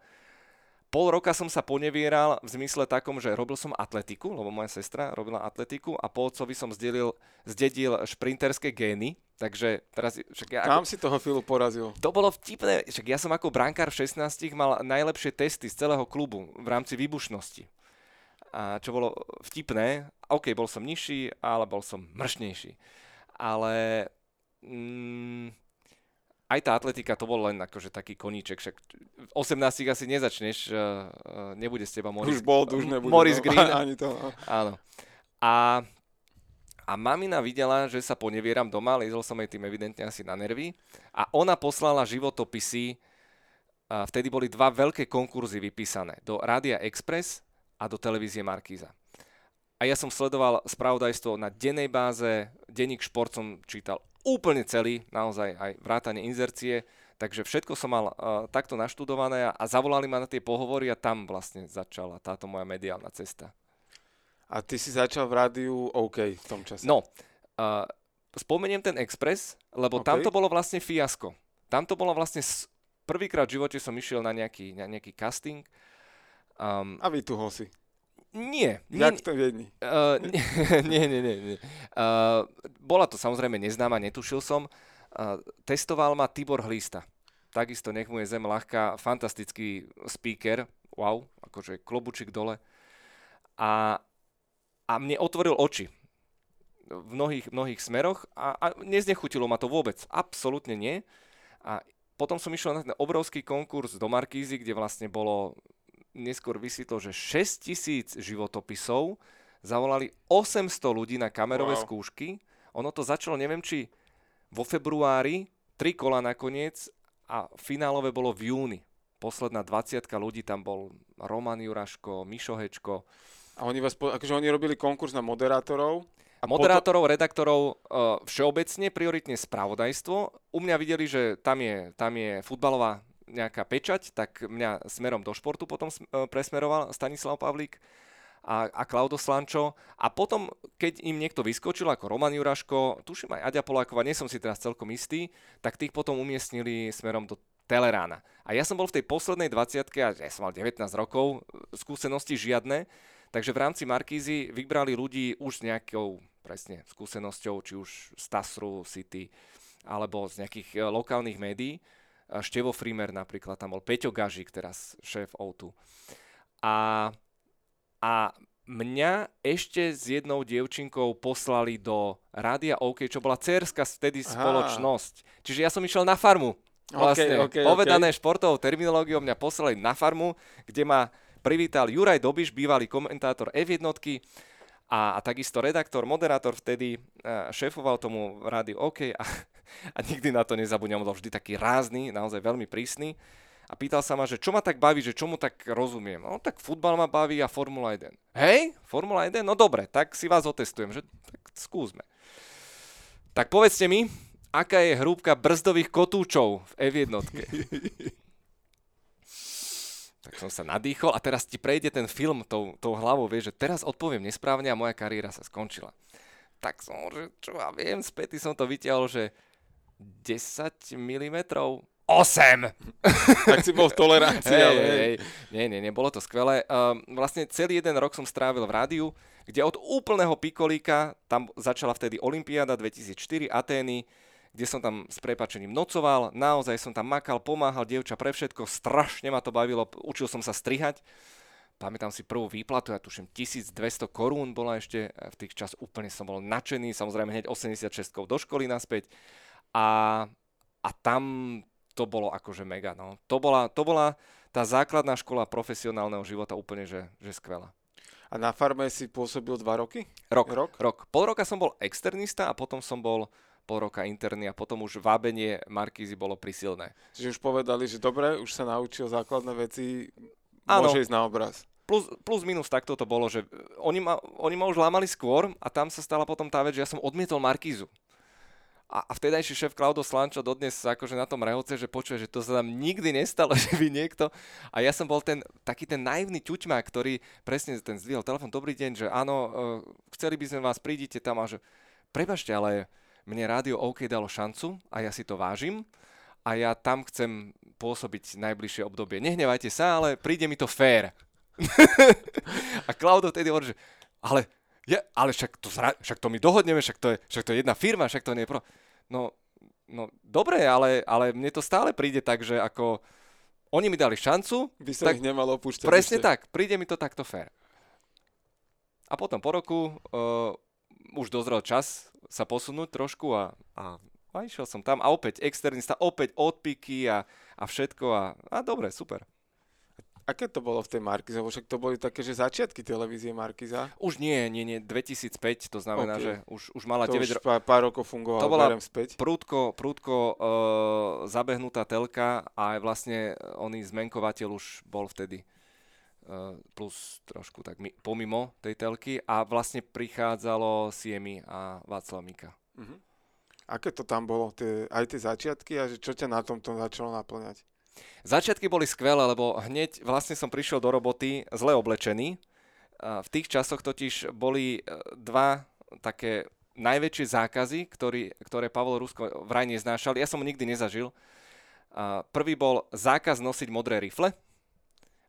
Pol roka som sa ponevieral v zmysle takom, že robil som atletiku, lebo moja sestra robila atletiku a po otcovi som zdedil, zdedil šprinterské gény, takže teraz, však ja ako, Tam si toho Filu porazil. to bolo vtipné, však ja som ako brankár v 16 mal najlepšie testy z celého klubu v rámci výbušnosti. A čo bolo vtipné, OK, bol som nižší, ale bol som mršnejší. Ale mm, aj tá atletika to bol len akože taký koníček, však v 18 asi nezačneš, uh, uh, nebude z teba Morris, Už bol, už nebude. Morris no. Green. Ani to. no. Áno. A, a mamina videla, že sa ponevieram doma, liezol som jej tým evidentne asi na nervy a ona poslala životopisy, vtedy boli dva veľké konkurzy vypísané, do Rádia Express a do televízie Markíza. A ja som sledoval spravodajstvo na dennej báze, denník šport som čítal úplne celý, naozaj aj vrátane inzercie, takže všetko som mal uh, takto naštudované a, a zavolali ma na tie pohovory a tam vlastne začala táto moja mediálna cesta. A ty si začal v rádiu OK v tom čase. No, uh, spomeniem ten Express, lebo OK. okay. tam to bolo vlastne fiasko. Tam to bolo vlastne, prvýkrát v živote som išiel na nejaký, na nejaký casting. Um, A vytuhol si. nie, nie, Jak to viedni. uh, nie, nie, nie, nie. Uh, bola to samozrejme neznáma, netušil som. Uh, testoval ma Tibor Hlísta. Takisto nech mu je zem ľahká, fantastický speaker, wow, akože klobučík dole. A, a mne otvoril oči v mnohých, mnohých smeroch a, a neznechutilo ma to vôbec. Absolútne nie. A potom som išiel na ten obrovský konkurs do Markízy, kde vlastne bolo, neskôr vysvetlo, že 6 tisíc životopisov, zavolali 800 ľudí na kamerové Wow. skúšky. Ono to začalo, neviem či vo februári, tri kola nakoniec a finálové bolo v júni. Posledná 20 ľudí tam bol Roman Juraško, Mišo Hečko, A oni vás, akože oni robili konkurs na moderátorov. A Moderátorov, redaktorov uh, všeobecne, prioritne spravodajstvo. U mňa videli, že tam je, tam je futbalová nejaká pečať, tak mňa smerom do športu potom uh, presmeroval Stanislav Pavlík a, a Klaudo Slančo. A potom, keď im niekto vyskočil, ako Roman Juraško, tuším aj Aďa Poláková, nie som si teraz celkom istý, tak tých potom umiestnili smerom do Telerána. A ja som bol v tej poslednej 20 a ja som mal 19 rokov, skúsenosti žiadne, takže v rámci Markízy vybrali ľudí už s nejakou presne skúsenosťou, či už z Tasru City, alebo z nejakých e, lokálnych médií. Števo Frimer napríklad, tam bol Peťo Gažik, teraz šéf O2. A, a mňa ešte s jednou dievčinkou poslali do Rádia OK, čo bola cerská vtedy Aha. spoločnosť. Čiže ja som išiel na farmu. Vlastne, OK, OK, povedané športovou terminológiou mňa poslali na farmu, kde ma privítal Juraj Dobiš, bývalý komentátor F1 a, a takisto redaktor, moderátor vtedy uh, šéfoval tomu rádiu OK a, a nikdy na to nezabudnem, bol vždy taký rázny, naozaj veľmi prísny a pýtal sa ma, že čo ma tak baví, že čomu tak rozumiem. No tak futbal ma baví a Formula 1. Hej, Formula 1? No dobre, tak si vás otestujem, že tak skúsme. Tak povedzte mi, aká je hrúbka brzdových kotúčov v F1? tak som sa nadýchol a teraz ti prejde ten film tou, tou hlavou, vieš, že teraz odpoviem nesprávne a moja kariéra sa skončila. Tak som, že čo ja viem, späty som to vytiahol, že 10 mm 8! Tak si bol v tolerancii, Hej, ale hej. hej. Nie, nie, nebolo to skvelé. Um, vlastne celý jeden rok som strávil v rádiu, kde od úplného pikolíka, tam začala vtedy Olympiáda 2004, Atény, kde som tam s prepačením nocoval, naozaj som tam makal, pomáhal dievča pre všetko, strašne ma to bavilo, učil som sa strihať. pamätám si prvú výplatu, ja tuším 1200 korún bola ešte, v tých čas úplne som bol nadšený, samozrejme hneď 86 do školy naspäť a, a tam to bolo akože mega, no. To bola, to bola tá základná škola profesionálneho života úplne, že, že skvelá. A na farme si pôsobil dva roky? Rok, rok. Rok. Pol roka som bol externista a potom som bol pol roka interný a potom už vábenie Markízy bolo prisilné. Čiže už povedali, že dobre, už sa naučil základné veci, Áno. môže ísť na obraz. Plus, plus minus takto to bolo, že oni ma, oni ma už lámali skôr a tam sa stala potom tá vec, že ja som odmietol Markízu. A, a vtedajší šéf Klaudo Slančo dodnes akože na tom rehoce, že počuje, že to sa tam nikdy nestalo, že by niekto... A ja som bol ten taký ten naivný ťuťma, ktorý presne ten zdvihol telefon, dobrý deň, že áno, uh, chceli by sme vás, prídite tam a že prebažte, ale mne rádio OK dalo šancu a ja si to vážim a ja tam chcem pôsobiť najbližšie obdobie. Nehnevajte sa, ale príde mi to fér. a Klaudo vtedy hovorí, že ale, ja, ale však, to, však to my dohodneme, však to, je, však to je jedna firma, však to nie je pro... No, no dobre, ale, ale mne to stále príde tak, že ako oni mi dali šancu. By sa tak, ich nemalo opúšťať. Presne ešte. tak, príde mi to takto fér. A potom po roku uh, už dozrel čas sa posunúť trošku a, a, a išiel som tam a opäť externista, opäť odpiky a, a všetko a, a dobre, super. Aké to bolo v tej Markize? Však to boli také, že začiatky televízie Markiza? Už nie, nie, nie, 2005, to znamená, okay. že už, už mala to 9 rokov. pár, pár rokov fungovalo, to bola späť. prúdko, prúdko uh, zabehnutá telka a aj vlastne oný zmenkovateľ už bol vtedy plus trošku tak mi, pomimo tej telky a vlastne prichádzalo Siemi a Václav Mika. Uh-huh. Aké to tam bolo, tie, aj tie začiatky a že čo ťa na tomto začalo naplňať? Začiatky boli skvelé, lebo hneď vlastne som prišiel do roboty zle oblečený. V tých časoch totiž boli e, dva také najväčšie zákazy, ktorý, ktoré Pavol Rusko vraj neznášal. Ja som nikdy nezažil. Prvý bol zákaz nosiť modré rifle.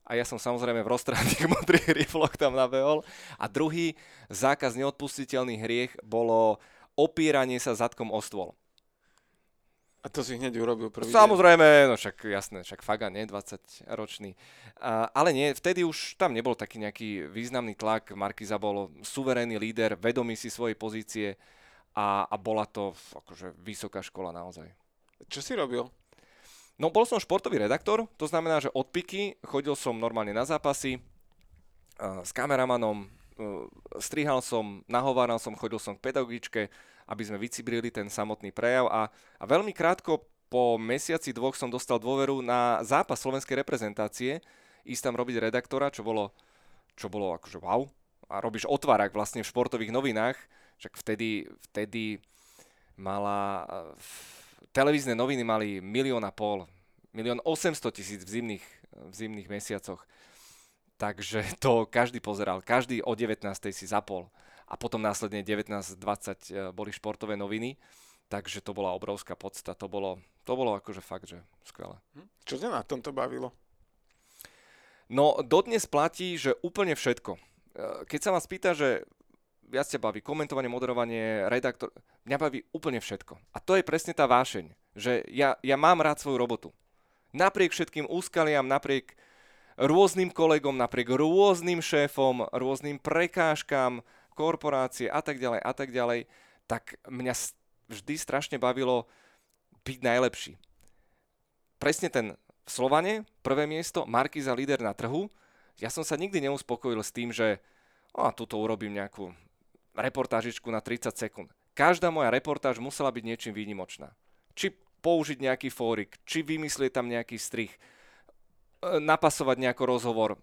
A ja som samozrejme v roztrhaných modrých rifloch tam nabehol. A druhý zákaz neodpustiteľný hriech bolo opíranie sa zadkom o stôl. A to si hneď urobil prvý Samozrejme, no však jasné, však Faga, nie, 20 ročný. A, ale nie, vtedy už tam nebol taký nejaký významný tlak, Markiza bol suverénny líder, vedomý si svojej pozície a, a bola to akože vysoká škola naozaj. Čo si robil? No bol som športový redaktor, to znamená, že od piky chodil som normálne na zápasy uh, s kameramanom, uh, strihal som, nahováral som, chodil som k pedagogičke, aby sme vycibrili ten samotný prejav a, a veľmi krátko po mesiaci dvoch som dostal dôveru na zápas slovenskej reprezentácie, ísť tam robiť redaktora, čo bolo, čo bolo akože wow. A robíš otvárak vlastne v športových novinách, však vtedy, vtedy mala, televízne noviny mali milión a pol, milión 800 tisíc v zimných, v zimných mesiacoch. Takže to každý pozeral, každý o 19. si zapol a potom následne 19.20 e, boli športové noviny, takže to bola obrovská podsta, to bolo, to bolo akože fakt, že skvelé. Hm? Čo ťa na tomto bavilo? No, dodnes platí, že úplne všetko. E, keď sa ma spýta, že viac ťa baví komentovanie, moderovanie, redaktor, mňa baví úplne všetko. A to je presne tá vášeň, že ja, ja mám rád svoju robotu. Napriek všetkým úskaliam, napriek rôznym kolegom, napriek rôznym šéfom, rôznym prekážkam, korporácie a tak ďalej a tak ďalej, tak mňa vždy strašne bavilo byť najlepší. Presne ten v Slovane, prvé miesto, Markiza líder na trhu. Ja som sa nikdy neuspokojil s tým, že a tuto urobím nejakú reportážičku na 30 sekúnd. Každá moja reportáž musela byť niečím výnimočná. Či použiť nejaký fórik, či vymyslieť tam nejaký strich, e, napasovať nejaký rozhovor,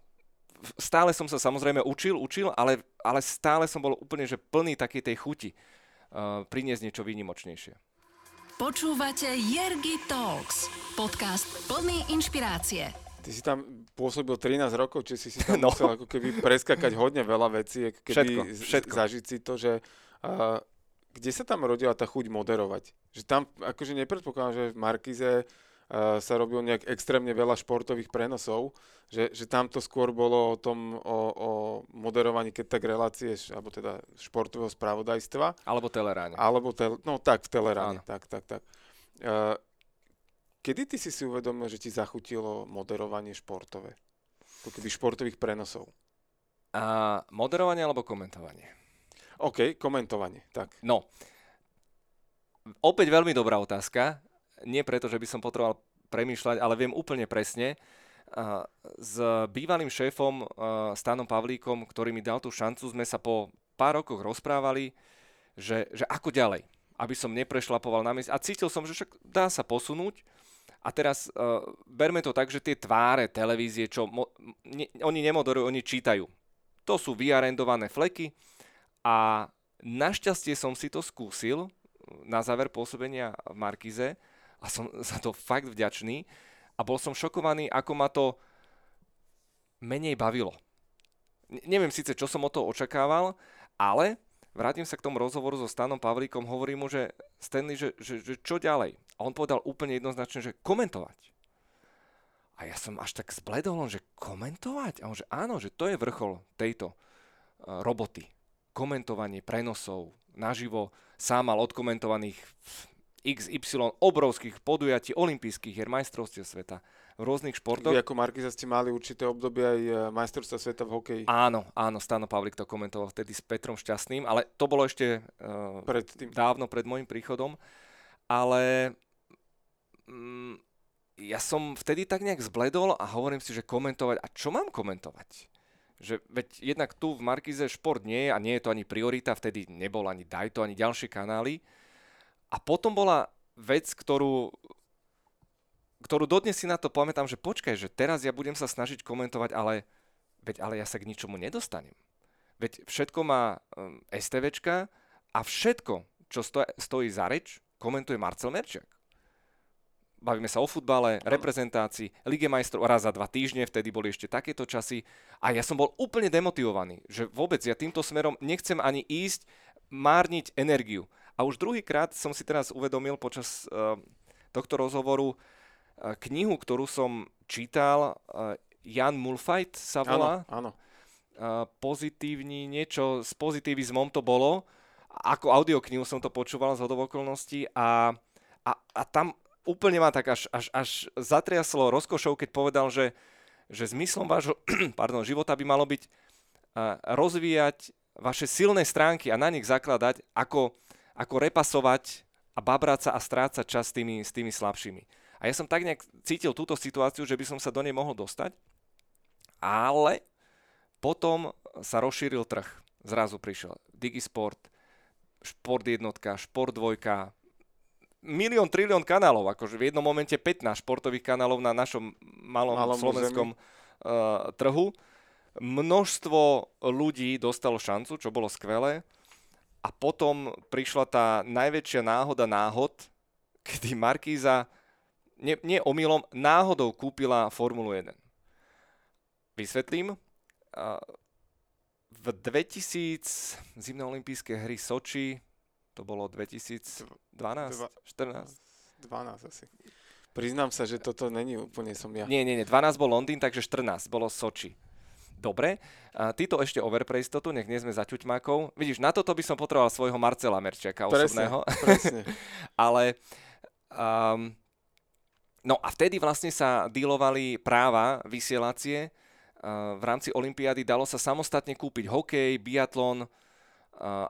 stále som sa samozrejme učil, učil, ale, ale stále som bol úplne že plný takej tej chuti uh, priniesť niečo výnimočnejšie. Počúvate Jergy Talks, podcast plný inšpirácie. Ty si tam pôsobil 13 rokov, či si si tam no. musel ako keby preskakať hodne veľa vecí, ako keby všetko, všetko. zažiť si to, že uh, kde sa tam rodila tá chuť moderovať? Že tam akože nepredpokladám, že v Markize sa robil nejak extrémne veľa športových prenosov, že, že tam to skôr bolo o tom, o, o moderovaní, keď tak relácie, alebo teda športového spravodajstva. Alebo teleráne. Alebo, tel, no tak, v teleráne, Áno. tak, tak, tak. Uh, kedy ty si si uvedomil, že ti zachutilo moderovanie športové? ako keby športových prenosov? A moderovanie alebo komentovanie? OK, komentovanie, tak. No, opäť veľmi dobrá otázka. Nie preto, že by som potreboval premýšľať, ale viem úplne presne. S bývalým šéfom Stanom Pavlíkom, ktorý mi dal tú šancu, sme sa po pár rokoch rozprávali, že, že ako ďalej, aby som neprešlapoval na miest. A cítil som, že však dá sa posunúť. A teraz uh, berme to tak, že tie tváre televízie, čo mo, ne, oni nemoderujú, oni čítajú. To sú vyarendované fleky a našťastie som si to skúsil na záver pôsobenia v Markize a som za to fakt vďačný a bol som šokovaný, ako ma to menej bavilo. Neviem síce, čo som o to očakával, ale vrátim sa k tomu rozhovoru so Stanom Pavlíkom, hovorím mu, že Stanley, že, že, že čo ďalej? A on povedal úplne jednoznačne, že komentovať. A ja som až tak zbledol, že komentovať? A on že áno, že to je vrchol tejto uh, roboty. Komentovanie prenosov naživo. Sám mal odkomentovaných XY obrovských podujatí, olympijských hier, majstrovstiev sveta, v rôznych športoch. Vy ako Markiza ste mali určité obdobie aj e, majstrovstva sveta v hokeji. Áno, áno, Stano Pavlik to komentoval vtedy s Petrom Šťastným, ale to bolo ešte uh, pred tým. dávno pred môjim príchodom. Ale mm, ja som vtedy tak nejak zbledol a hovorím si, že komentovať, a čo mám komentovať? Že veď jednak tu v Markize šport nie je a nie je to ani priorita, vtedy nebol ani Dajto, ani ďalšie kanály. A potom bola vec, ktorú, ktorú dodnes si na to pamätám, že počkaj, že teraz ja budem sa snažiť komentovať, ale, veď, ale ja sa k ničomu nedostanem. Veď všetko má um, STVčka a všetko, čo stojí, stojí za reč, komentuje Marcel Merčiak. Bavíme sa o futbale, reprezentácii, Lige majstrov raz za dva týždne, vtedy boli ešte takéto časy a ja som bol úplne demotivovaný, že vôbec ja týmto smerom nechcem ani ísť, márniť energiu. A už druhýkrát som si teraz uvedomil počas uh, tohto rozhovoru uh, knihu, ktorú som čítal, uh, Jan Mulfajt sa volá. Áno, áno. Uh, pozitívni, niečo s pozitivizmom to bolo. Ako audioknihu som to počúval z okolností a, a, a tam úplne ma tak až, až, až zatriaslo rozkošou, keď povedal, že, že zmyslom vášho pardon, života by malo byť rozvíjať vaše silné stránky a na nich zakladať ako ako repasovať a babrať sa a strácať čas s tými, s tými slabšími. A ja som tak nejak cítil túto situáciu, že by som sa do nej mohol dostať, ale potom sa rozšíril trh. Zrazu prišiel Digisport, Šport jednotka, Šport dvojka, milión, trilión kanálov, akože v jednom momente 15 športových kanálov na našom malom, malom slovenskom uh, trhu. Množstvo ľudí dostalo šancu, čo bolo skvelé. A potom prišla tá najväčšia náhoda náhod, kedy Markíza nie, nie omylom náhodou kúpila Formulu 1. Vysvetlím. V 2000 zimné olympijské hry Soči, to bolo 2012, 14? 12 asi. Priznám sa, že toto není úplne som ja. Nie, nie, nie. 12 bol Londýn, takže 14 bolo Soči. Dobre, a ty to ešte over pre istotu, nech nie sme za ťuťmákov. Vidíš, na toto by som potreboval svojho Marcela Merčiaka osobného. Presne, Ale um, no a vtedy vlastne sa dealovali práva vysielacie. Uh, v rámci Olympiády dalo sa samostatne kúpiť hokej, biatlon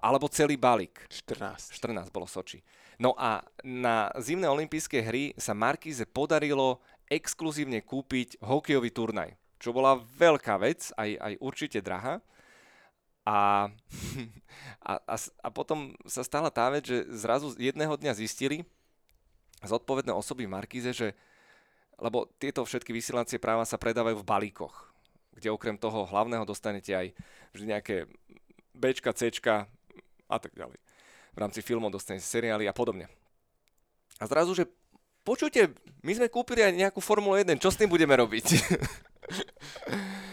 alebo celý balík. 14. 14 bolo Soči. No a na zimné olympijské hry sa Markize podarilo exkluzívne kúpiť hokejový turnaj čo bola veľká vec, aj, aj určite drahá. A, a, a, a potom sa stala tá vec, že zrazu jedného dňa zistili zodpovedné osoby v Markíze, že lebo tieto všetky vysielacie práva sa predávajú v balíkoch, kde okrem toho hlavného dostanete aj vždy nejaké Bčka, Cčka a tak ďalej. V rámci filmov dostanete seriály a podobne. A zrazu, že počujte, my sme kúpili aj nejakú Formulu 1, čo s tým budeme robiť?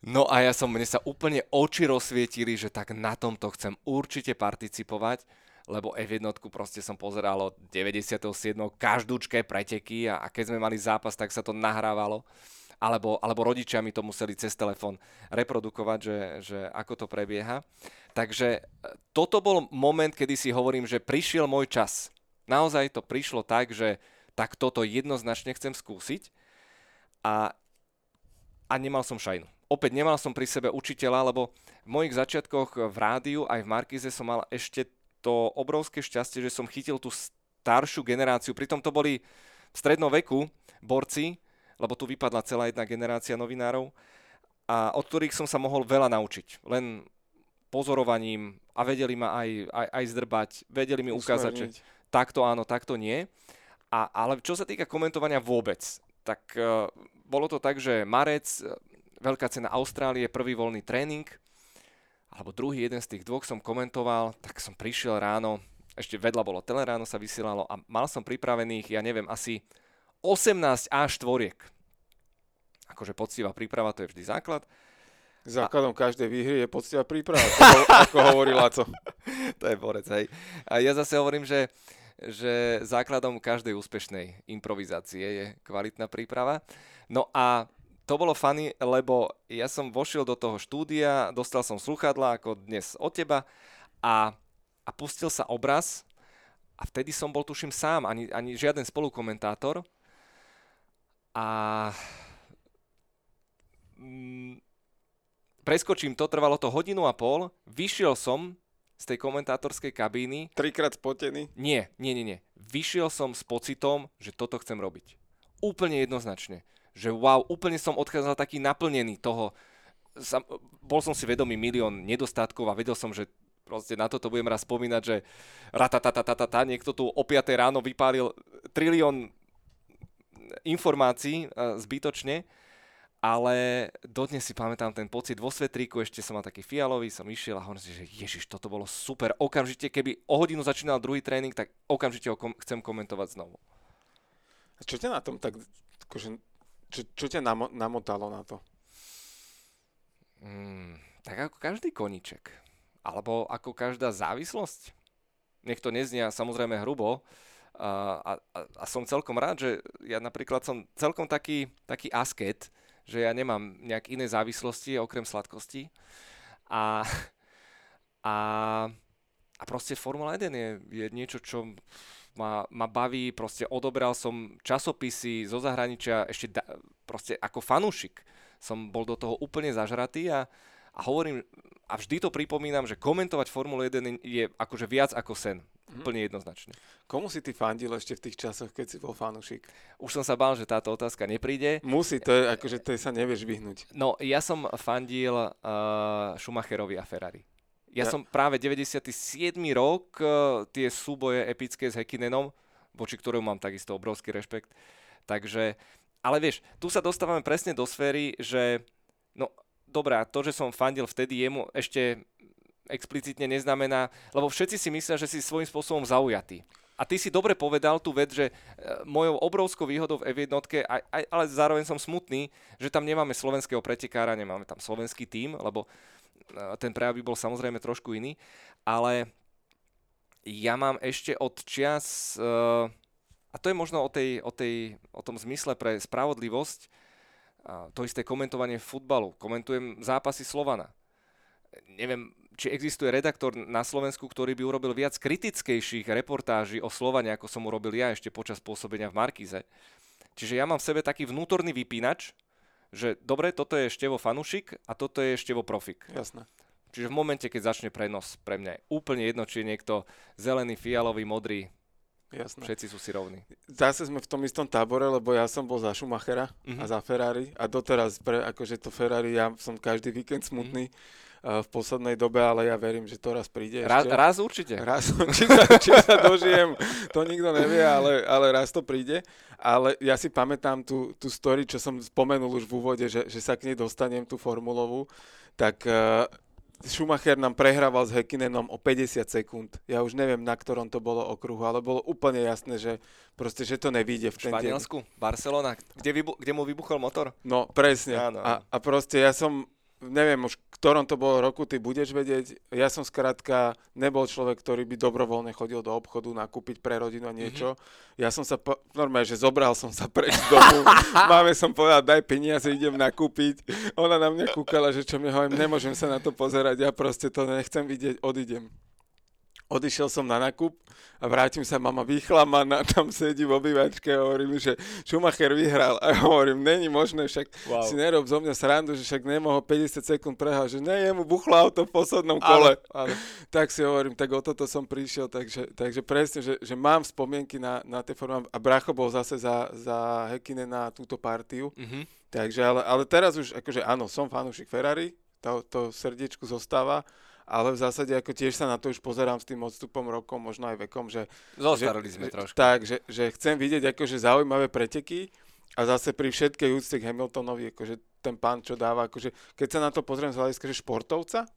No a ja som, mne sa úplne oči rozsvietili, že tak na tomto chcem určite participovať, lebo F1 proste som pozeral od 97. každúčké preteky a, a keď sme mali zápas, tak sa to nahrávalo. Alebo, alebo rodičia mi to museli cez telefón reprodukovať, že, že ako to prebieha. Takže e, toto bol moment, kedy si hovorím, že prišiel môj čas. Naozaj to prišlo tak, že tak toto jednoznačne chcem skúsiť. A a nemal som šajnu. Opäť nemal som pri sebe učiteľa, lebo v mojich začiatkoch v rádiu aj v Markize som mal ešte to obrovské šťastie, že som chytil tú staršiu generáciu. Pritom to boli v strednom veku borci, lebo tu vypadla celá jedna generácia novinárov, a od ktorých som sa mohol veľa naučiť. Len pozorovaním a vedeli ma aj, aj, aj zdrbať, vedeli mi ukázať, že takto áno, takto nie. A, ale čo sa týka komentovania vôbec, tak uh, bolo to tak, že Marec, e, veľká cena Austrálie, prvý voľný tréning, alebo druhý, jeden z tých dvoch som komentoval, tak som prišiel ráno, ešte vedľa bolo Teleráno sa vysielalo a mal som pripravených, ja neviem, asi 18 až tvoriek. Akože poctivá príprava, to je vždy základ. Základom a... každej výhry je poctivá príprava, ako, ako hovorí Laco. to je borec, hej. A ja zase hovorím, že, že základom každej úspešnej improvizácie je kvalitná príprava. No a to bolo funny, lebo ja som vošiel do toho štúdia, dostal som sluchadla ako dnes od teba a, a pustil sa obraz a vtedy som bol tuším sám, ani, ani žiaden spolukomentátor a mm, preskočím to, trvalo to hodinu a pol, vyšiel som z tej komentátorskej kabíny. Trikrát spotený? Nie, nie, nie, nie. Vyšiel som s pocitom, že toto chcem robiť. Úplne jednoznačne. Že wow, úplne som odchádzal taký naplnený toho. Sam, bol som si vedomý milión nedostatkov a vedel som, že proste na toto budem raz spomínať, že ratatatatata, niekto tu o 5 ráno vypálil trilión informácií zbytočne ale dodnes si pamätám ten pocit vo svetríku, ešte som mal taký fialový, som išiel a hovorím si, že ježiš, toto bolo super. Okamžite, keby o hodinu začínal druhý tréning, tak okamžite ho kom- chcem komentovať znovu. A čo ťa na tom tak, akože, čo, čo ťa namo- namotalo na to? Mm, tak ako každý koniček. Alebo ako každá závislosť. Nech to neznia samozrejme hrubo, a, a, a som celkom rád, že ja napríklad som celkom taký, taký asket, že ja nemám nejak iné závislosti okrem sladkosti. A, a, a proste Formula 1 je, je niečo, čo ma, ma baví, proste odobral som časopisy zo zahraničia ešte da, proste ako fanúšik. Som bol do toho úplne zažratý a, a hovorím, a vždy to pripomínam, že komentovať Formulu 1 je akože viac ako sen. Mm. Úplne jednoznačne. Komu si ty fandil ešte v tých časoch, keď si bol fanúšik? Už som sa bál, že táto otázka nepríde. Musí, to je akože to sa nevieš vyhnúť. No, ja som fandil uh, Schumacherovi a Ferrari. Ja, ja som práve 97. rok, uh, tie súboje epické s Hekinenom, voči ktorému mám takisto obrovský rešpekt. Takže, ale vieš, tu sa dostávame presne do sféry, že no, dobrá, to, že som fandil vtedy jemu, ešte explicitne neznamená, lebo všetci si myslia, že si svojím spôsobom zaujatý. A ty si dobre povedal tú vec, že e, mojou obrovskou výhodou v F1, aj, aj, ale zároveň som smutný, že tam nemáme slovenského pretekára, nemáme tam slovenský tím, lebo e, ten prejav by bol samozrejme trošku iný, ale ja mám ešte od čias, e, a to je možno o, tej, o, tej, o tom zmysle pre spravodlivosť, to isté komentovanie futbalu. Komentujem zápasy Slovana. Neviem, či existuje redaktor na Slovensku, ktorý by urobil viac kritickejších reportáží o Slovane, ako som urobil ja ešte počas pôsobenia v Markize. Čiže ja mám v sebe taký vnútorný vypínač, že dobre, toto je Števo Fanušik a toto je Števo Profik. Jasné. Čiže v momente, keď začne prenos, pre mňa je úplne jedno, či je niekto zelený, fialový, modrý, Jasné. Všetci sú si rovní. Zase sme v tom istom tábore, lebo ja som bol za Schumachera uh-huh. a za Ferrari a doteraz, pre, akože to Ferrari, ja som každý víkend smutný. Uh-huh v poslednej dobe, ale ja verím, že to raz príde. Raz, ešte. raz určite. Raz, či sa, či sa dožijem, to nikto nevie, ale, ale raz to príde. Ale ja si pamätám tú, tú story, čo som spomenul už v úvode, že, že sa k nej dostanem, tú formulovú, tak uh, Schumacher nám prehrával s Hekinenom o 50 sekúnd. Ja už neviem, na ktorom to bolo okruhu, ale bolo úplne jasné, že proste, že to nevíde v ten Španielsku, deň. Barcelona, kde, vybu- kde mu vybuchol motor? No, presne. Áno, áno. A, a proste ja som neviem už, ktorom to bolo roku, ty budeš vedieť. Ja som skrátka nebol človek, ktorý by dobrovoľne chodil do obchodu nakúpiť pre rodinu a niečo. Mm-hmm. Ja som sa, po, normálne, že zobral som sa preč z domu. Máme som povedal, daj peniaze, idem nakúpiť. Ona na mňa kúkala, že čo mi hovorím, nemôžem sa na to pozerať, ja proste to nechcem vidieť, odídem. Odišiel som na nakup a vrátim sa, mama vychlamaná, tam sedí v obývačke a hovorím, že Schumacher vyhral. A ja hovorím, není možné, však wow. si nerob zo mňa srandu, že však nemohol 50 sekúnd prehal, že ne, jemu buchlo auto v poslednom kole. Ale, ale. Tak si hovorím, tak o toto som prišiel, takže, takže presne, že, že mám spomienky na, na tie formy a Bracho bol zase za, za Hekine na túto partiu. Mm-hmm. Takže, ale, ale teraz už, akože áno, som fanúšik Ferrari, to, to srdiečku zostáva, ale v zásade ako tiež sa na to už pozerám s tým odstupom rokov, možno aj vekom, že... Zostarili sme že, trošku. Tak, že, že chcem vidieť akože zaujímavé preteky a zase pri všetkej úcte k Hamiltonovi, akože ten pán, čo dáva, akože keď sa na to pozriem z hľadiska, že športovca,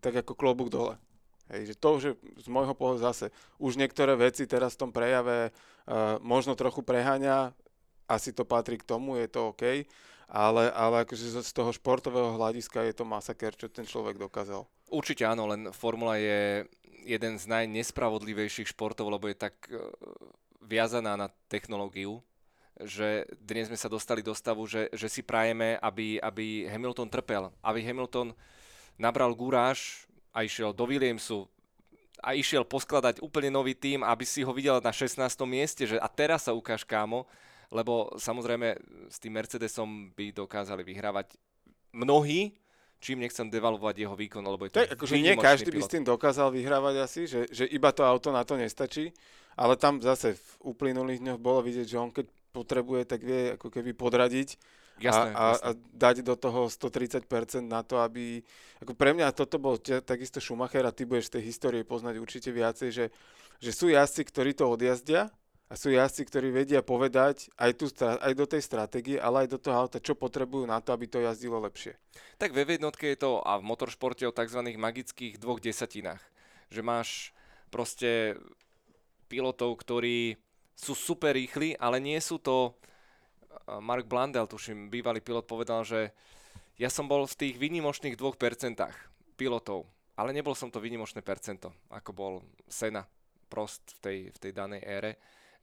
tak ako klobúk dole. Hej, že to, že z môjho pohľadu zase už niektoré veci teraz v tom prejave uh, možno trochu preháňa, asi to patrí k tomu, je to OK, ale, ale akože z toho športového hľadiska je to masaker, čo ten človek dokázal. Určite áno, len Formula je jeden z najnespravodlivejších športov, lebo je tak e, viazaná na technológiu, že dnes sme sa dostali do stavu, že, že si prajeme, aby, aby Hamilton trpel, aby Hamilton nabral gúráž a išiel do Williamsu a išiel poskladať úplne nový tým, aby si ho videl na 16. mieste, že a teraz sa ukáž kámo, lebo samozrejme s tým Mercedesom by dokázali vyhrávať mnohí, čím nechcem devalvovať jeho výkon, lebo je to, to akože nie každý pilot. by s tým dokázal vyhrávať asi, že, že iba to auto na to nestačí, ale tam zase v uplynulých dňoch bolo vidieť, že on keď potrebuje, tak vie ako keby podradiť jasné, a, a, jasné. a dať do toho 130% na to, aby... Ako pre mňa toto bol takisto Schumacher a ty budeš z tej histórie poznať určite viacej, že, že sú jazdci, ktorí to odjazdia a sú jazdci, ktorí vedia povedať aj, tu, aj do tej stratégie, ale aj do toho auta, čo potrebujú na to, aby to jazdilo lepšie. Tak ve jednotke je to a v motoršporte o tzv. magických dvoch desatinách. Že máš proste pilotov, ktorí sú super rýchli, ale nie sú to... Mark Blandel, tuším, bývalý pilot, povedal, že ja som bol v tých výnimočných 2% pilotov, ale nebol som to výnimočné percento, ako bol Sena, Prost v tej, v tej danej ére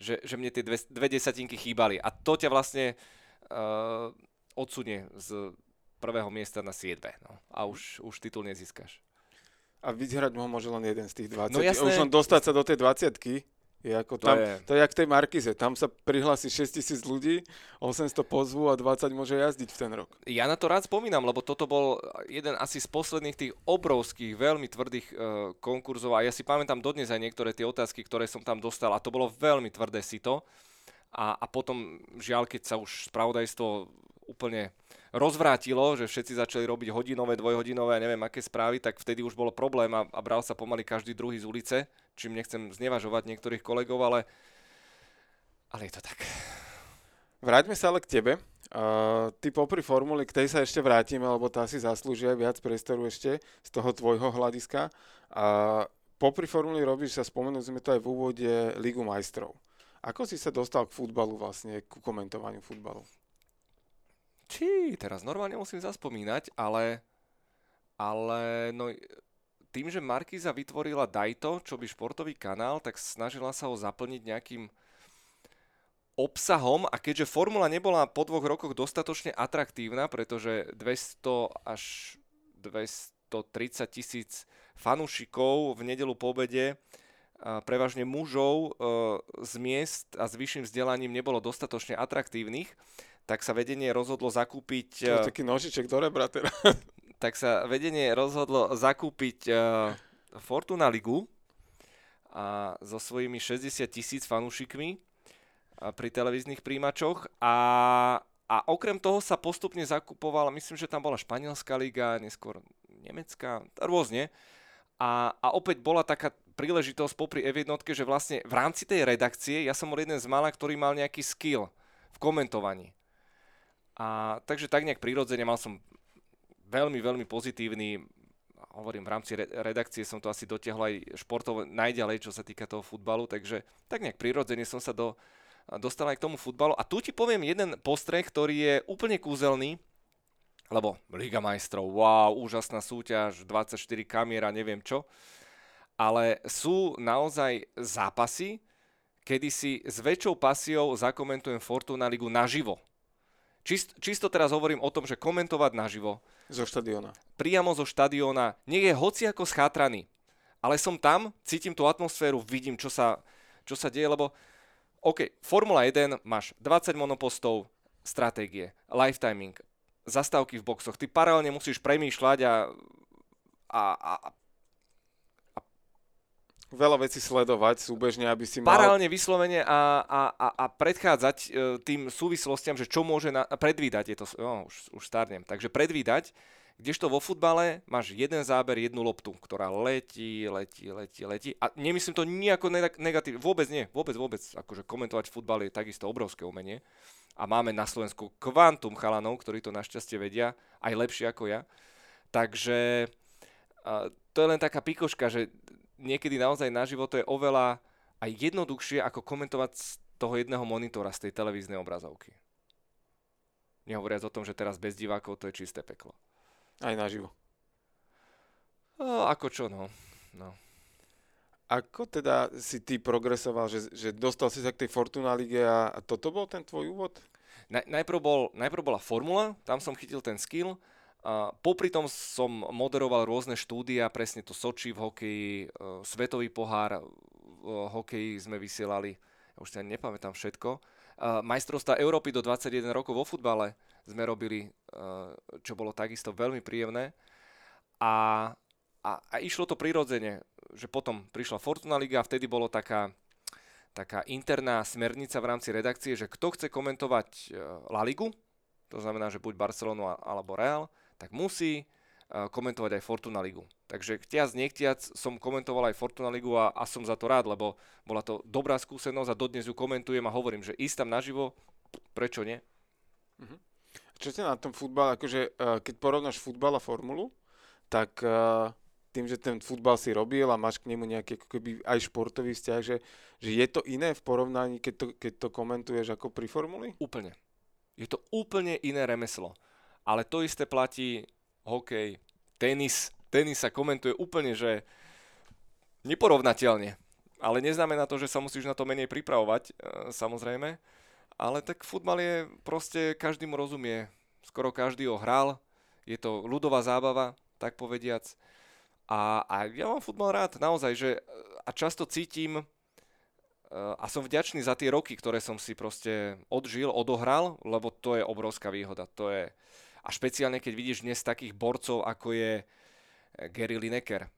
že, že mne tie dve, dve desatinky chýbali. A to ťa vlastne uh, odsunie z prvého miesta na 7. No. A už, už titul nezískaš. A vyhrať ho môže len jeden z tých 20. No jasné. Už len dostať sa do tej 20 je ako tam, to, je... to je jak v tej Markize, tam sa prihlási 6 tisíc ľudí, 800 pozvu a 20 môže jazdiť v ten rok. Ja na to rád spomínam, lebo toto bol jeden asi z posledných tých obrovských, veľmi tvrdých uh, konkurzov a ja si pamätám dodnes aj niektoré tie otázky, ktoré som tam dostal a to bolo veľmi tvrdé sito. A, a potom, žiaľ, keď sa už spravodajstvo úplne rozvrátilo, že všetci začali robiť hodinové, dvojhodinové, neviem aké správy, tak vtedy už bolo problém a, a bral sa pomaly každý druhý z ulice, čím nechcem znevažovať niektorých kolegov, ale, ale je to tak. Vráťme sa ale k tebe. Uh, ty popri formuli, k tej sa ešte vrátime, lebo tá si zaslúžia viac priestoru ešte z toho tvojho hľadiska. Uh, popri formuli robíš, sa spomenuli sme to aj v úvode, Ligu majstrov. Ako si sa dostal k futbalu vlastne, ku komentovaniu futbalu? Či, teraz normálne musím zaspomínať, ale, ale no, tým, že Markiza vytvorila Dajto, čo by športový kanál, tak snažila sa ho zaplniť nejakým obsahom. A keďže formula nebola po dvoch rokoch dostatočne atraktívna, pretože 200 až 230 tisíc fanúšikov v nedelu po obede prevažne mužov e, z miest a s vyšším vzdelaním nebolo dostatočne atraktívnych, tak sa vedenie rozhodlo zakúpiť... To je eh, taký nožiček do rebra teraz. Tak sa vedenie rozhodlo zakúpiť uh, Fortuna Ligu a so svojimi 60 tisíc fanúšikmi pri televíznych príjimačoch a, a okrem toho sa postupne zakupovala, myslím, že tam bola Španielská liga, neskôr Nemecká, rôzne. A, a opäť bola taká príležitosť popri F že vlastne v rámci tej redakcie ja som bol jeden z mála, ktorý mal nejaký skill v komentovaní. A takže tak nejak prirodzene mal som veľmi, veľmi pozitívny, hovorím, v rámci redakcie som to asi dotiahol aj športov najďalej, čo sa týka toho futbalu, takže tak nejak prirodzene som sa do, dostal aj k tomu futbalu. A tu ti poviem jeden postreh, ktorý je úplne kúzelný, lebo Liga majstrov, wow, úžasná súťaž, 24 kamiera, neviem čo. Ale sú naozaj zápasy, kedy si s väčšou pasiou zakomentujem Fortuna Ligu naživo. Čist, čisto teraz hovorím o tom, že komentovať naživo. Zo štadióna. Priamo zo štadióna. Nech je hoci ako schátraný. ale som tam, cítim tú atmosféru, vidím, čo sa, čo sa deje, lebo OK, Formula 1 máš 20 monopostov, stratégie, lifetiming, zastávky v boxoch. Ty paralelne musíš premýšľať a, a, a, veľa vecí sledovať súbežne, aby si mal... Paralelne vyslovene a, a, a, a predchádzať e, tým súvislostiam, že čo môže na, predvídať, je to, oh, už, už starnem, takže predvídať, Kdežto vo futbale máš jeden záber, jednu loptu, ktorá letí, letí, letí, letí. A nemyslím to nejako negatívne, vôbec nie, vôbec, vôbec. Akože komentovať futbal je takisto obrovské umenie. A máme na Slovensku kvantum chalanov, ktorí to našťastie vedia, aj lepšie ako ja. Takže to je len taká pikoška, že niekedy naozaj na život je oveľa aj jednoduchšie, ako komentovať z toho jedného monitora, z tej televíznej obrazovky. Nehovoriac o tom, že teraz bez divákov to je čisté peklo. Aj naživo. No, ako čo, no. no. Ako teda si ty progresoval, že, že dostal si sa k tej Fortuna Lige a, a toto bol ten tvoj úvod? Na, najprv, bol, najprv bola formula, tam som chytil ten skill. A popri tom som moderoval rôzne štúdia, presne to Soči v hokeji, uh, Svetový pohár v hokeji sme vysielali, ja už ani nepamätám všetko. Uh, majstrovstvá Európy do 21 rokov vo futbale sme robili, čo bolo takisto veľmi príjemné. A, a, a išlo to prirodzene, že potom prišla Fortuna Liga a vtedy bolo taká, taká interná smernica v rámci redakcie, že kto chce komentovať La Ligu, to znamená, že buď Barcelonu alebo Real, tak musí eh, komentovať aj Fortuna Ligu. Takže chtiac nechtiac som komentoval aj Fortuna Ligu a, a som za to rád, lebo bola to dobrá skúsenosť a dodnes ju komentujem a hovorím, že ísť tam naživo, prečo nie? Mm-hmm. Čo ťa na tom futbal, akože uh, keď porovnáš futbal a formulu, tak uh, tým, že ten futbal si robil a máš k nemu nejaký ako keby aj športový vzťah, že, že je to iné v porovnaní, keď to, keď to komentuješ ako pri formuli? Úplne. Je to úplne iné remeslo. Ale to isté platí hokej, tenis. Tenis sa komentuje úplne, že neporovnateľne. Ale neznamená to, že sa musíš na to menej pripravovať, e, samozrejme. Ale tak futbal je proste, každý mu rozumie. Skoro každý ho hral. Je to ľudová zábava, tak povediac. A, a ja mám futbal rád, naozaj, že a často cítim a som vďačný za tie roky, ktoré som si proste odžil, odohral, lebo to je obrovská výhoda. To je, a špeciálne, keď vidíš dnes takých borcov, ako je Gary Lineker,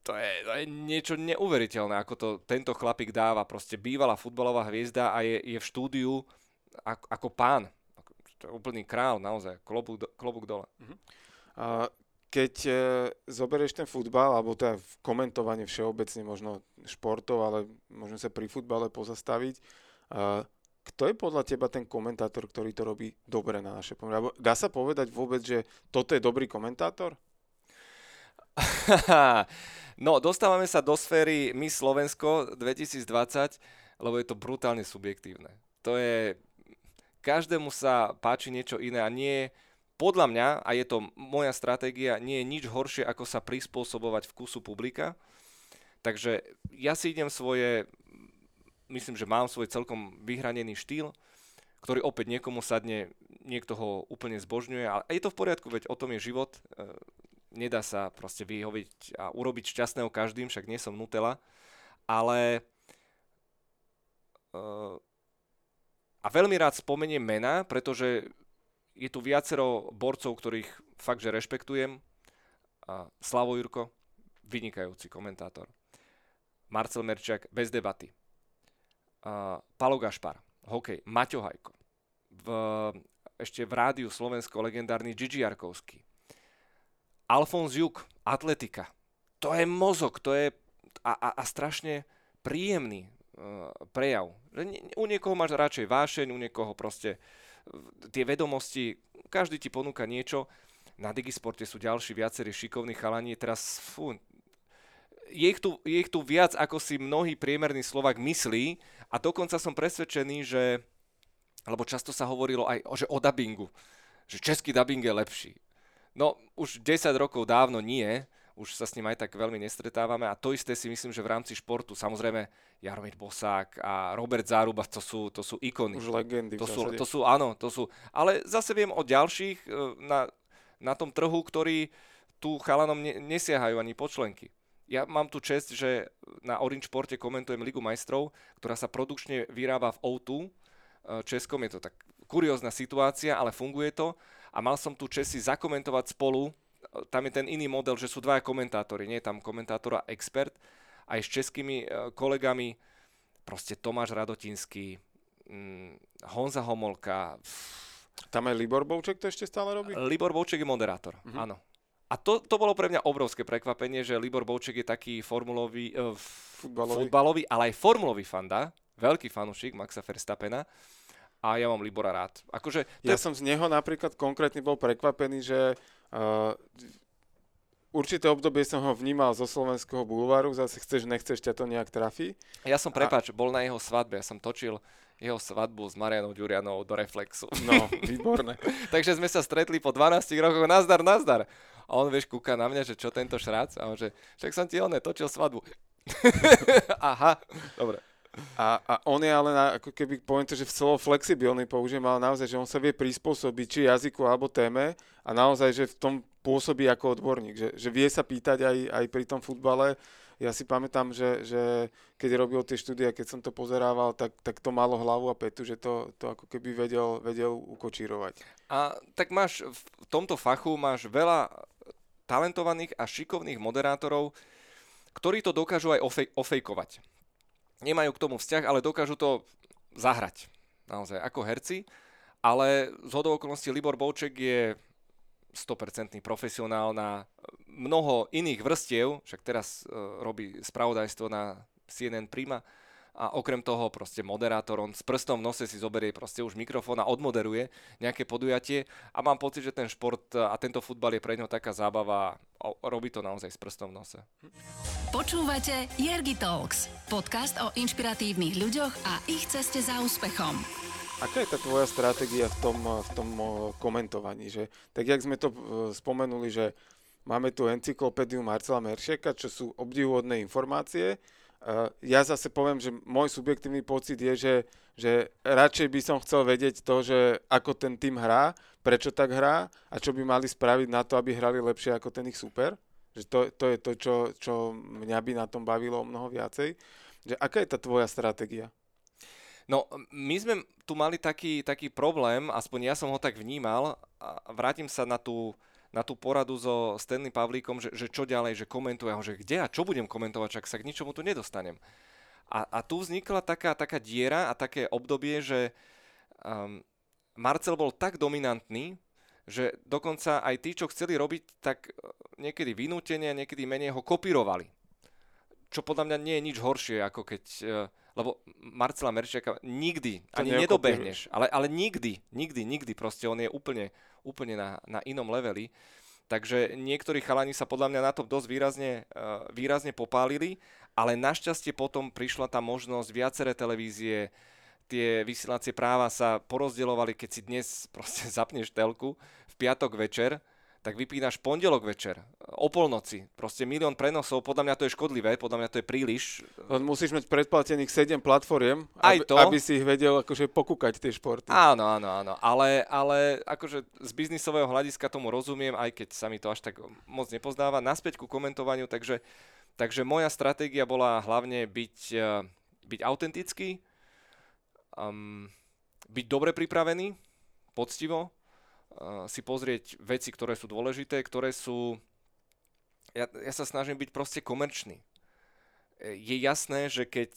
to je, to je niečo neuveriteľné, ako to tento chlapík dáva. Proste bývalá futbalová hviezda a je, je v štúdiu ako, ako pán. To je úplný král, naozaj. Klobúk, do, klobúk dole. Uh-huh. A keď e, zoberieš ten futbal, alebo teda komentovanie všeobecne možno športov, ale môžeme sa pri futbale pozastaviť, a, kto je podľa teba ten komentátor, ktorý to robí dobre na naše pomery? Dá sa povedať vôbec, že toto je dobrý komentátor? no, dostávame sa do sféry My Slovensko 2020, lebo je to brutálne subjektívne. To je... Každému sa páči niečo iné a nie podľa mňa, a je to moja stratégia, nie je nič horšie, ako sa prispôsobovať vkusu publika. Takže ja si idem svoje, myslím, že mám svoj celkom vyhranený štýl, ktorý opäť niekomu sadne, niekto ho úplne zbožňuje, ale je to v poriadku, veď o tom je život nedá sa proste vyhoviť a urobiť šťastného každým, však nie som Nutella, ale uh, a veľmi rád spomeniem mena, pretože je tu viacero borcov, ktorých fakt, že rešpektujem. A Slavo Jurko, vynikajúci komentátor. Marcel Merčak, bez debaty. Uh, Palo Gašpar, hokej. Maťo Hajko. V, ešte v rádiu Slovensko legendárny Gigi Jarkovský. Alfons Juk, atletika. To je mozog, to je a, a, a strašne príjemný uh, prejav. U niekoho máš radšej vášeň, u niekoho proste uh, tie vedomosti, každý ti ponúka niečo. Na Digisporte sú ďalší viacerí šikovní chalani. Teraz, fú, je ich, tu, je ich tu viac, ako si mnohý priemerný Slovak myslí a dokonca som presvedčený, že, lebo často sa hovorilo aj že o dubbingu, že český dubbing je lepší. No, už 10 rokov dávno nie, už sa s ním aj tak veľmi nestretávame a to isté si myslím, že v rámci športu, samozrejme Jaromír Bosák a Robert Záruba, to sú, to sú ikony. Už legendy to sú, to sú, áno, to sú, ale zase viem o ďalších e, na, na tom trhu, ktorí tu chalanom ne, nesiahajú ani počlenky. Ja mám tu čest, že na Orange Sporte komentujem Ligu majstrov, ktorá sa produkčne vyrába v O2 e, Českom. Je to tak kuriózna situácia, ale funguje to. A mal som tu čest si zakomentovať spolu. Tam je ten iný model, že sú dvaja komentátori. Nie je tam komentátor a expert. Aj s českými e, kolegami. Proste Tomáš Radotinský, mm, Honza Homolka. Tam aj Libor Bouček to ešte stále robí? Libor Bouček je moderátor, uh-huh. áno. A to, to bolo pre mňa obrovské prekvapenie, že Libor Bouček je taký formulový, uh, futbalový. futbalový, ale aj formulový fanda, veľký fanúšik Maxa Verstappena a ja mám Libora rád. Akože, ja je... som z neho napríklad konkrétne bol prekvapený, že uh, určité obdobie som ho vnímal zo slovenského bulváru, zase chceš, nechceš, ťa to nejak trafí. Ja som, prepač, a... bol na jeho svadbe, ja som točil jeho svadbu s Marianou Ďurianou do Reflexu. No, výborné. Takže sme sa stretli po 12 rokoch, nazdar, nazdar. A on, vieš, kúka na mňa, že čo tento šrác? A on, že však som ti oné točil svadbu. Aha, dobre. A, a on je ale, na, ako keby poviem to, že v celo flexibilný použijem, ale naozaj, že on sa vie prispôsobiť či jazyku alebo téme a naozaj, že v tom pôsobí ako odborník, že, že vie sa pýtať aj, aj pri tom futbale. Ja si pamätám, že, že keď robil tie štúdie, keď som to pozerával, tak, tak to malo hlavu a petu, že to, to ako keby vedel, vedel ukočírovať. A tak máš v tomto fachu máš veľa talentovaných a šikovných moderátorov, ktorí to dokážu aj ofej- ofejkovať. Nemajú k tomu vzťah, ale dokážu to zahrať. Naozaj, ako herci. Ale z hodou okolností Libor Bouček je 100% profesionál na mnoho iných vrstiev, však teraz uh, robí spravodajstvo na CNN Prima, a okrem toho proste moderátor, on s prstom v nose si zoberie proste už mikrofón a odmoderuje nejaké podujatie a mám pocit, že ten šport a tento futbal je pre ňo taká zábava a robí to naozaj s prstom v nose. Počúvate Jergi Talks, podcast o inšpiratívnych ľuďoch a ich ceste za úspechom. Aká je tá tvoja stratégia v tom, v tom komentovaní? Že, tak jak sme to e, spomenuli, že máme tu encyklopédiu Marcela Meršeka, čo sú obdivuhodné informácie, ja zase poviem, že môj subjektívny pocit je, že, že radšej by som chcel vedieť to, že ako ten tým hrá, prečo tak hrá a čo by mali spraviť na to, aby hrali lepšie ako ten ich super. Že to, to je to, čo, čo mňa by na tom bavilo o mnoho viacej. Že aká je tá tvoja stratégia? No, my sme tu mali taký, taký problém, aspoň ja som ho tak vnímal, a vrátim sa na tú, na tú poradu so Stanley Pavlíkom, že, že čo ďalej, že komentuje ho, že kde a čo budem komentovať, čak sa k ničomu tu nedostanem. A, a tu vznikla taká, taká diera a také obdobie, že um, Marcel bol tak dominantný, že dokonca aj tí, čo chceli robiť, tak uh, niekedy vynútenie, niekedy menej ho kopírovali. Čo podľa mňa nie je nič horšie, ako keď... Uh, lebo Marcela Merčiaka nikdy, to ani nedobehneš, ale, ale nikdy, nikdy, nikdy, proste on je úplne úplne na, na inom leveli. Takže niektorí chalani sa podľa mňa na to dosť výrazne, uh, výrazne popálili, ale našťastie potom prišla tá možnosť, viaceré televízie, tie vysielacie práva sa porozdeľovali, keď si dnes proste zapneš telku v piatok večer, tak vypínaš pondelok večer, o polnoci. Proste milión prenosov, podľa mňa to je škodlivé, podľa mňa to je príliš. Len musíš mať predplatených 7 platformiem, Aj aby, to. aby si ich vedel akože pokúkať tie športy. Áno, áno, áno. Ale, ale akože z biznisového hľadiska tomu rozumiem, aj keď sa mi to až tak moc nepozdáva. Naspäť ku komentovaniu, takže, takže moja stratégia bola hlavne byť, eh, byť autentický, um, byť dobre pripravený, poctivo, si pozrieť veci, ktoré sú dôležité, ktoré sú... Ja, ja sa snažím byť proste komerčný. Je jasné, že keď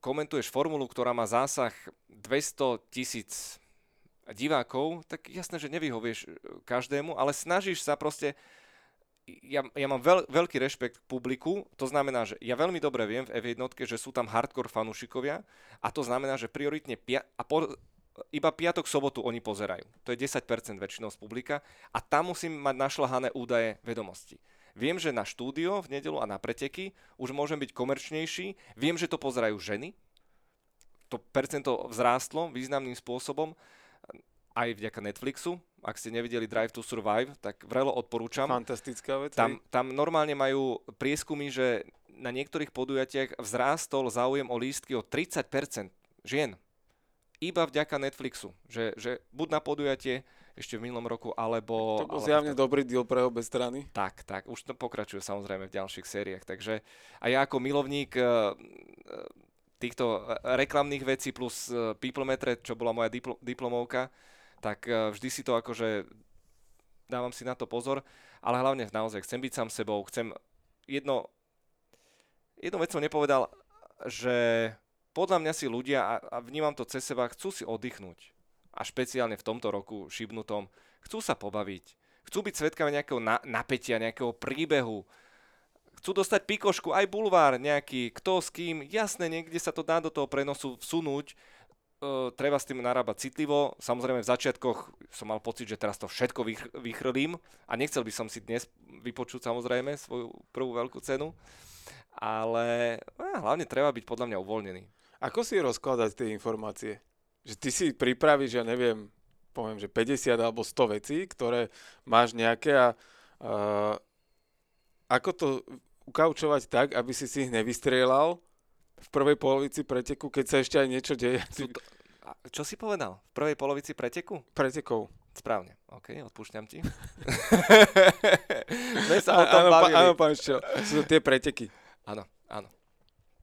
komentuješ formulu, ktorá má zásah 200 tisíc divákov, tak jasné, že nevyhovieš každému, ale snažíš sa proste ja, ja mám veľ, veľký rešpekt k publiku, to znamená, že ja veľmi dobre viem v F1, že sú tam hardcore fanúšikovia a to znamená, že prioritne pia- a po, iba piatok, sobotu oni pozerajú. To je 10% väčšinou z publika a tam musím mať našľahané údaje vedomosti. Viem, že na štúdio v nedelu a na preteky už môžem byť komerčnejší. Viem, že to pozerajú ženy. To percento vzrástlo významným spôsobom aj vďaka Netflixu. Ak ste nevideli Drive to Survive, tak vrelo odporúčam. Fantastická vec. Tam, tam normálne majú prieskumy, že na niektorých podujatiach vzrástol záujem o lístky o 30% žien iba vďaka Netflixu. Že, že buď na podujatie ešte v minulom roku, alebo... To bol alebo zjavne dobrý deal pre obe strany. Tak, tak, už to pokračuje samozrejme v ďalších sériách, takže a ja ako milovník uh, týchto reklamných vecí plus uh, Peoplemetre, čo bola moja dipl- diplomovka, tak uh, vždy si to akože dávam si na to pozor, ale hlavne naozaj chcem byť sám sebou, chcem jedno, jednu vec som nepovedal, že podľa mňa si ľudia, a, a vnímam to cez seba, chcú si oddychnúť. A špeciálne v tomto roku šibnutom, chcú sa pobaviť, chcú byť svetkami nejakého na- napätia, nejakého príbehu, chcú dostať pikošku, aj bulvár nejaký, kto s kým, jasné, niekde sa to dá do toho prenosu vsunúť, Uh, treba s tým narábať citlivo. Samozrejme v začiatkoch som mal pocit, že teraz to všetko vych- vychrlím a nechcel by som si dnes vypočuť samozrejme svoju prvú veľkú cenu, ale uh, hlavne treba byť podľa mňa uvoľnený. Ako si rozkladať tie informácie? že ty si pripravíš, ja neviem, poviem, že 50 alebo 100 vecí, ktoré máš nejaké a uh, ako to ukaučovať tak, aby si si ich nevystrieľal v prvej polovici preteku, keď sa ešte aj niečo deje. To, čo si povedal? V prvej polovici preteku? Pretekov. Správne. OK, odpúšťam ti. My sa o tom áno, bavili. áno, pán Ščel, sú to tie preteky. Áno, áno.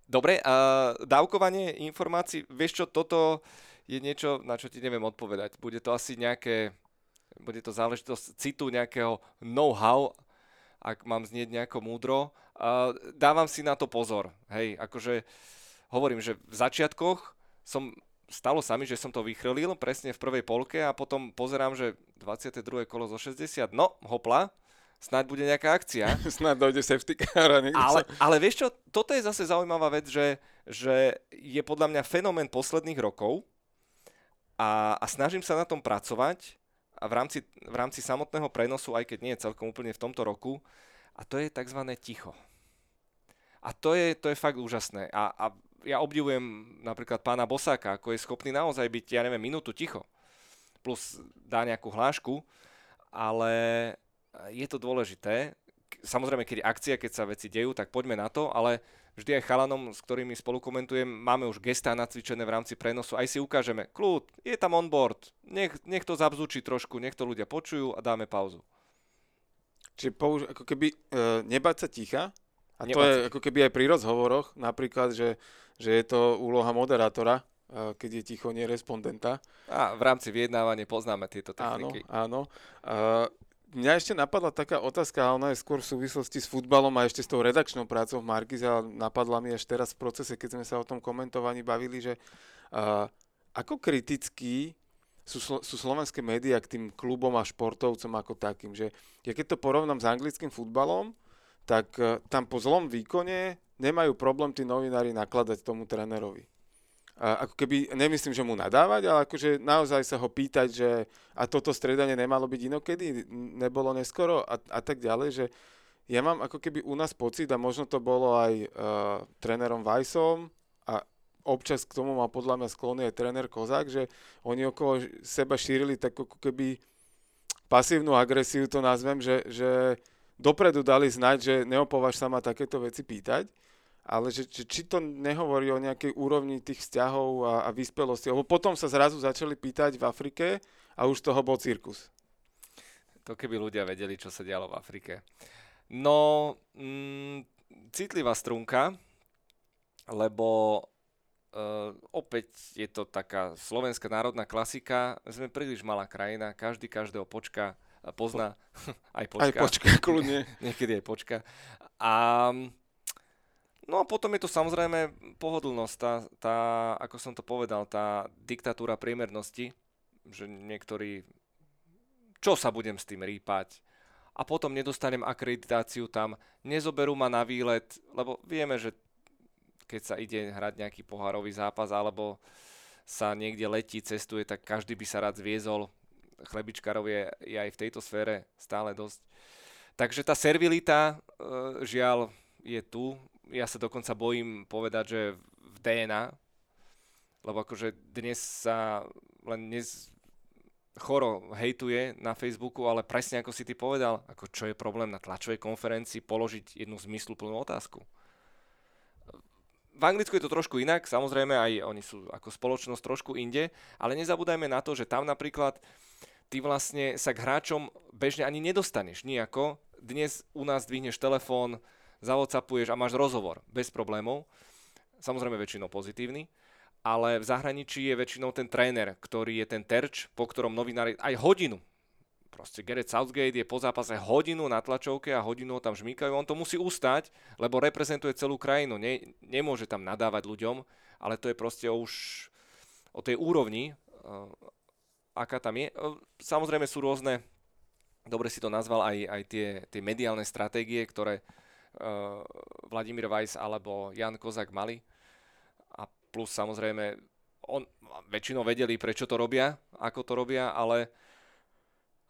Dobre, a dávkovanie informácií, vieš čo, toto je niečo, na čo ti neviem odpovedať. Bude to asi nejaké, bude to záležitosť citu nejakého know-how, ak mám znieť nejako múdro. Uh, dávam si na to pozor. Hej, akože hovorím, že v začiatkoch som stalo sa mi, že som to vychrlil presne v prvej polke a potom pozerám, že 22. kolo zo 60, no hopla, snáď bude nejaká akcia. snáď dojde safety car ale, ale vieš čo, toto je zase zaujímavá vec, že, že je podľa mňa fenomén posledných rokov, a, a snažím sa na tom pracovať a v rámci, v rámci samotného prenosu, aj keď nie je celkom úplne v tomto roku, a to je tzv. ticho. A to je, to je fakt úžasné. A, a ja obdivujem napríklad pána Bosáka, ako je schopný naozaj byť, ja neviem, minútu ticho. Plus dá nejakú hlášku, ale je to dôležité. Samozrejme, keď je akcia, keď sa veci dejú, tak poďme na to, ale vždy aj chalanom, s ktorými spolu komentujem, máme už gestá nacvičené v rámci prenosu, aj si ukážeme, kľud, je tam onboard, nech, nech to zabzúči trošku, nech to ľudia počujú a dáme pauzu. Čiže použ- ako keby e, nebať sa ticha, a nebať to je ako keby aj pri rozhovoroch, napríklad, že, že je to úloha moderátora, e, keď je ticho, nie respondenta. A v rámci vyjednávania poznáme tieto techniky. Áno, áno. Mňa ešte napadla taká otázka, ale ona je skôr v súvislosti s futbalom a ešte s tou redakčnou prácou v Markize, ale napadla mi až teraz v procese, keď sme sa o tom komentovaní bavili, že uh, ako kritický sú, sú slovenské médiá k tým klubom a športovcom ako takým, že ja keď to porovnám s anglickým futbalom, tak uh, tam po zlom výkone nemajú problém tí novinári nakladať tomu trénerovi ako keby, nemyslím, že mu nadávať, ale akože naozaj sa ho pýtať, že a toto stredanie nemalo byť inokedy, nebolo neskoro a, a tak ďalej, že ja mám ako keby u nás pocit a možno to bolo aj uh, trénerom Vajsom a občas k tomu má podľa mňa sklony aj tréner Kozák, že oni okolo seba šírili tak ako keby pasívnu agresiu, to nazvem, že, že dopredu dali znať, že neopovaž sa ma takéto veci pýtať ale že, že či to nehovorí o nejakej úrovni tých vzťahov a, a vyspelosti, lebo potom sa zrazu začali pýtať v Afrike a už toho bol cirkus. To keby ľudia vedeli, čo sa dialo v Afrike. No, mm, citlivá strunka, lebo uh, opäť je to taká slovenská národná klasika. Sme príliš malá krajina, každý každého počka pozná. aj počka. Aj počka, kľudne. Niekedy aj počka. A No a potom je to samozrejme pohodlnosť, tá, tá, ako som to povedal, tá diktatúra priemernosti, že niektorí, čo sa budem s tým rýpať, a potom nedostanem akreditáciu tam, nezoberú ma na výlet, lebo vieme, že keď sa ide hrať nejaký pohárový zápas alebo sa niekde letí, cestuje, tak každý by sa rád zviezol. Chlebičkarov je, je aj v tejto sfére stále dosť. Takže tá servilita, e, žiaľ, je tu ja sa dokonca bojím povedať, že v DNA, lebo akože dnes sa len dnes choro hejtuje na Facebooku, ale presne ako si ty povedal, ako čo je problém na tlačovej konferencii položiť jednu zmysluplnú otázku. V Anglicku je to trošku inak, samozrejme aj oni sú ako spoločnosť trošku inde, ale nezabúdajme na to, že tam napríklad ty vlastne sa k hráčom bežne ani nedostaneš nejako. Dnes u nás dvihneš telefón, zavocapuješ a máš rozhovor bez problémov. Samozrejme väčšinou pozitívny ale v zahraničí je väčšinou ten tréner, ktorý je ten terč, po ktorom novinári aj hodinu proste Gareth Southgate je po zápase hodinu na tlačovke a hodinu ho tam žmýkajú. On to musí ustať, lebo reprezentuje celú krajinu. Ne, nemôže tam nadávať ľuďom, ale to je proste už o tej úrovni, uh, aká tam je. Uh, samozrejme sú rôzne, dobre si to nazval, aj, aj tie, tie mediálne stratégie, ktoré uh, Vladimír Weiss alebo Jan Kozak mali plus samozrejme on, väčšinou vedeli, prečo to robia, ako to robia, ale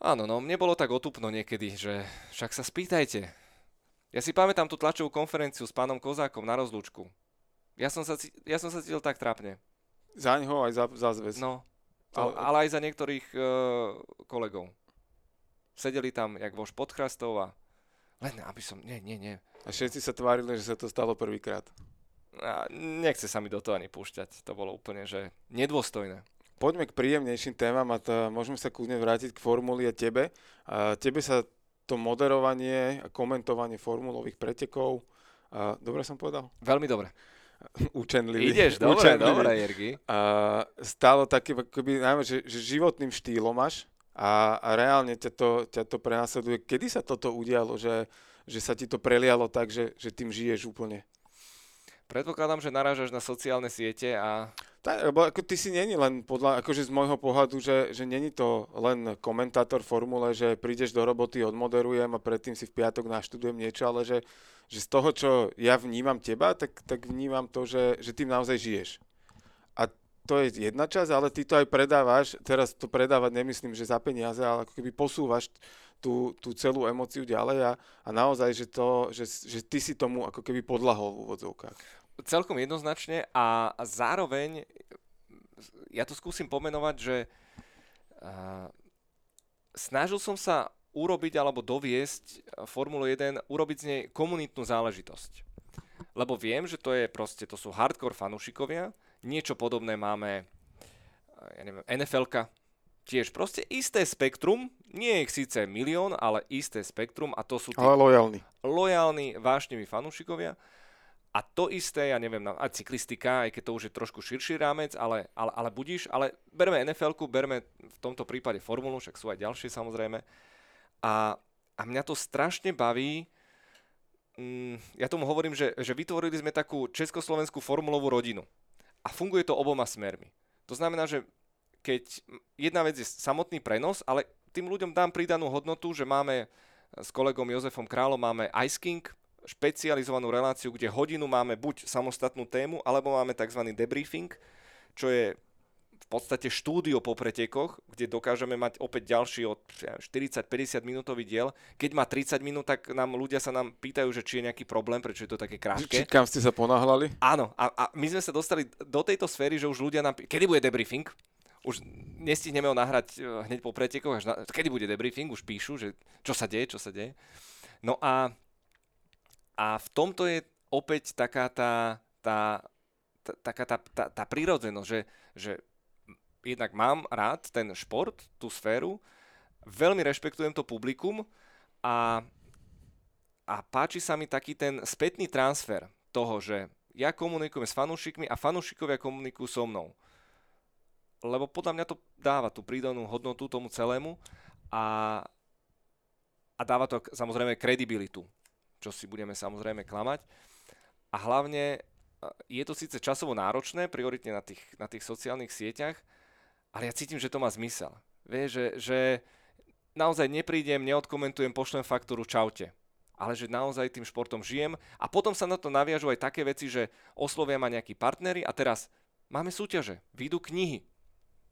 áno, no, mne bolo tak otupno niekedy, že však sa spýtajte. Ja si pamätám tú tlačovú konferenciu s pánom Kozákom na rozlúčku. Ja som sa, ja som sa cítil tak trápne. Za ňoho aj za, za zväz. No, ale, ale aj za niektorých uh, kolegov. Sedeli tam, jak voš podchrastov a len aby som, nie, nie, nie. A všetci sa tvárili, že sa to stalo prvýkrát a nechce sa mi do toho ani púšťať. To bolo úplne, že nedôstojné. Poďme k príjemnejším témam a to, môžeme sa kľudne vrátiť k formuli a tebe. A tebe sa to moderovanie a komentovanie formulových pretekov, a, dobre som povedal? Veľmi dobre. Učenlivý. Ideš, dobre, Učenlivý. dobre, Jirgi. A, stalo také, akoby, najmä, že, že životným štýlom máš a, a reálne ťa to, ťa to prenasleduje. Kedy sa toto udialo, že, že sa ti to prelialo tak, že, že tým žiješ úplne? Predpokladám, že narážaš na sociálne siete a... Tak, lebo ako ty si není len podľa, akože z môjho pohľadu, že, že není to len komentátor formule, že prídeš do roboty, odmoderujem a predtým si v piatok naštudujem niečo, ale že, že z toho, čo ja vnímam teba, tak, tak vnímam to, že, že tým naozaj žiješ. A to je jedna časť, ale ty to aj predávaš, teraz to predávať nemyslím, že za peniaze, ale ako keby posúvaš tú, tú celú emociu ďalej a, a naozaj, že, to, že, že ty si tomu ako keby podlahol v úvodzovkách. Celkom jednoznačne a zároveň ja to skúsim pomenovať, že uh, snažil som sa urobiť alebo doviesť Formulu 1, urobiť z nej komunitnú záležitosť. Lebo viem, že to je proste, to sú hardcore fanúšikovia, niečo podobné máme ja neviem, NFL-ka, tiež proste isté spektrum, nie je ich síce milión, ale isté spektrum a to sú tí ale lojálni. lojálni, vášniví fanúšikovia. A to isté, ja neviem, aj cyklistika, aj keď to už je trošku širší rámec, ale, ale, ale budíš, ale berme NFL-ku, berme v tomto prípade formulu, však sú aj ďalšie samozrejme. A, a mňa to strašne baví, mm, ja tomu hovorím, že, že vytvorili sme takú československú formulovú rodinu. A funguje to oboma smermi. To znamená, že keď jedna vec je samotný prenos, ale tým ľuďom dám pridanú hodnotu, že máme s kolegom Jozefom Králom máme Ice King, špecializovanú reláciu, kde hodinu máme buď samostatnú tému, alebo máme tzv. debriefing, čo je podstate štúdio po pretekoch, kde dokážeme mať opäť ďalší od 40-50 minútový diel. Keď má 30 minút, tak nám ľudia sa nám pýtajú, že či je nejaký problém, prečo je to také krátke. Či, kam ste sa ponáhľali? Áno, a, a my sme sa dostali do tejto sféry, že už ľudia nám... Kedy bude debriefing? Už nestihneme ho nahrať eh, hneď po pretekoch, až na... kedy bude debriefing, už píšu, že čo sa deje, čo sa deje. No a a v tomto je opäť taká tá, tá, tá, taká tá, tá, tá prírodzenosť, že, že jednak mám rád ten šport, tú sféru, veľmi rešpektujem to publikum a, a páči sa mi taký ten spätný transfer toho, že ja komunikujem s fanúšikmi a fanúšikovia komunikujú so mnou. Lebo podľa mňa to dáva tú prídanú hodnotu tomu celému a, a dáva to samozrejme kredibilitu čo si budeme samozrejme klamať. A hlavne e, je to síce časovo náročné, prioritne na tých, na tých sociálnych sieťach, ale ja cítim, že to má zmysel. Vieš, že, že naozaj neprídem, neodkomentujem, pošlem faktúru, čaute. Ale že naozaj tým športom žijem a potom sa na to naviažu aj také veci, že oslovia ma nejakí partnery a teraz máme súťaže, výjdu knihy.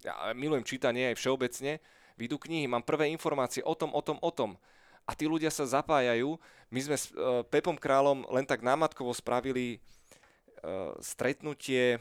Ja milujem čítanie aj všeobecne, výjdu knihy, mám prvé informácie o tom, o tom, o tom a tí ľudia sa zapájajú. My sme s uh, Pepom Králom len tak námatkovo spravili uh, stretnutie,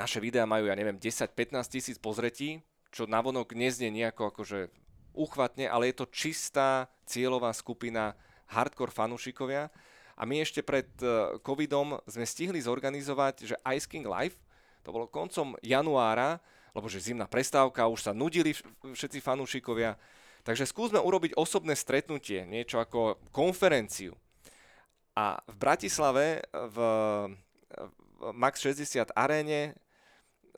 naše videá majú, ja neviem, 10-15 tisíc pozretí, čo navonok neznie nejako akože uchvatne, ale je to čistá cieľová skupina hardcore fanúšikovia. A my ešte pred uh, covidom sme stihli zorganizovať, že Ice King Live, to bolo koncom januára, lebo že zimná prestávka, už sa nudili všetci fanúšikovia. Takže skúsme urobiť osobné stretnutie, niečo ako konferenciu. A v Bratislave v Max 60 aréne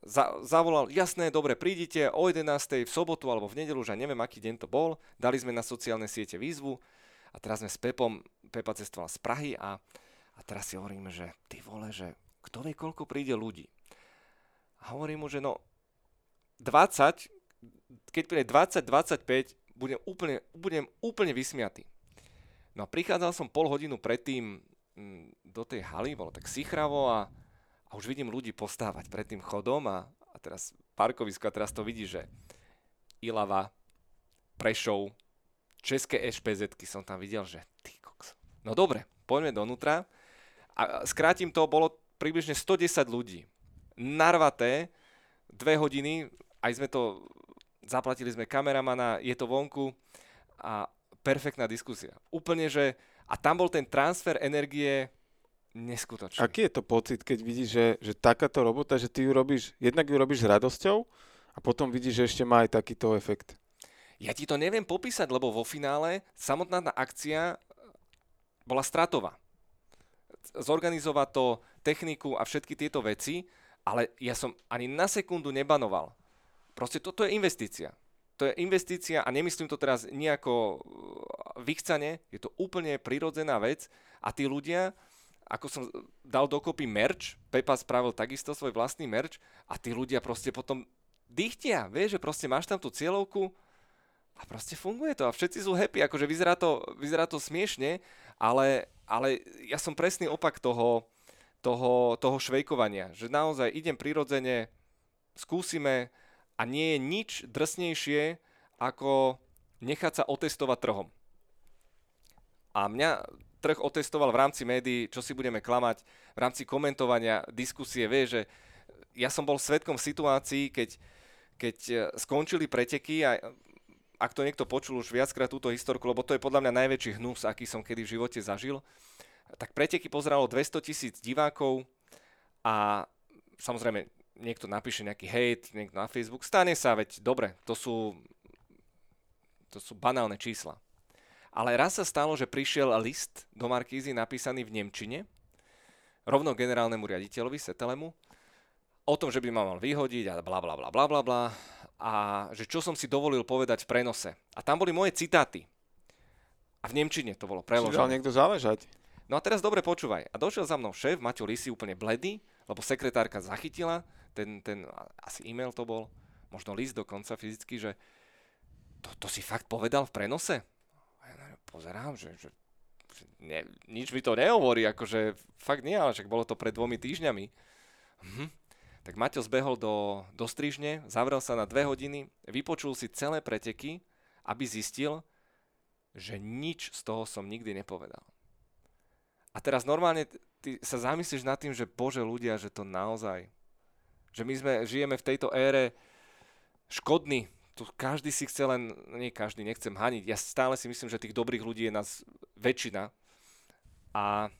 za, zavolal, jasné, dobre, prídite o 11. v sobotu alebo v nedelu, už neviem, aký deň to bol. Dali sme na sociálne siete výzvu a teraz sme s Pepom, Pepa cestoval z Prahy a, a teraz si hovoríme, že ty vole, že kto vie, koľko príde ľudí. A hovorím mu, že no 20, keď príde 20-25, budem úplne, budem úplne vysmiatý. No a prichádzal som pol hodinu predtým mm, do tej haly, bolo tak sichravo a a už vidím ľudí postávať pred tým chodom a, a teraz parkovisko a teraz to vidí, že Ilava, Prešov, České ešpz som tam videl, že ty koks. No dobre, poďme donútra. A skrátim to, bolo približne 110 ľudí. Narvaté, dve hodiny, aj sme to, zaplatili sme kameramana, je to vonku a perfektná diskusia. Úplne, že, a tam bol ten transfer energie neskutočný. Aký je to pocit, keď vidíš, že, že takáto robota, že ty ju robíš, jednak ju robíš s radosťou a potom vidíš, že ešte má aj takýto efekt? Ja ti to neviem popísať, lebo vo finále samotná tá akcia bola stratová. Zorganizovať to, techniku a všetky tieto veci, ale ja som ani na sekundu nebanoval. Proste toto je investícia. To je investícia a nemyslím to teraz nejako vychcane, je to úplne prirodzená vec a tí ľudia, ako som dal dokopy merch, Pepa spravil takisto svoj vlastný merch a tí ľudia proste potom dychtia, vieš, že proste máš tam tú cieľovku a proste funguje to a všetci sú happy, akože vyzerá to, vyzerá to smiešne, ale, ale ja som presný opak toho, toho, toho švejkovania, že naozaj idem prirodzene, skúsime a nie je nič drsnejšie, ako nechať sa otestovať trhom. A mňa trh otestoval v rámci médií, čo si budeme klamať, v rámci komentovania, diskusie, vie, že ja som bol svetkom situácií, keď, keď e, skončili preteky a ak to niekto počul už viackrát túto historku, lebo to je podľa mňa najväčší hnus, aký som kedy v živote zažil, tak preteky pozeralo 200 tisíc divákov a samozrejme niekto napíše nejaký hate, niekto na Facebook, stane sa, veď dobre, to sú, to sú banálne čísla. Ale raz sa stalo, že prišiel list do Markízy napísaný v Nemčine, rovno generálnemu riaditeľovi Setelemu, o tom, že by ma mal vyhodiť a bla bla bla bla bla bla a že čo som si dovolil povedať v prenose. A tam boli moje citáty. A v Nemčine to bolo preložené. Čiže niekto záležať. No a teraz dobre počúvaj. A došiel za mnou šéf, Maťo Lisi, úplne bledý, lebo sekretárka zachytila, ten, ten asi e-mail to bol, možno list dokonca fyzicky, že to, to si fakt povedal v prenose? Pozerám, že, že, ne, nič mi to nehovorí, akože fakt nie, ale však bolo to pred dvomi týždňami. Mhm. Tak Maťo zbehol do, do strižne, zavrel sa na dve hodiny, vypočul si celé preteky, aby zistil, že nič z toho som nikdy nepovedal. A teraz normálne ty sa zamyslíš nad tým, že bože ľudia, že to naozaj, že my sme, žijeme v tejto ére škodný, tu každý si chce len, nie každý, nechcem haniť, ja stále si myslím, že tých dobrých ľudí je nás väčšina. A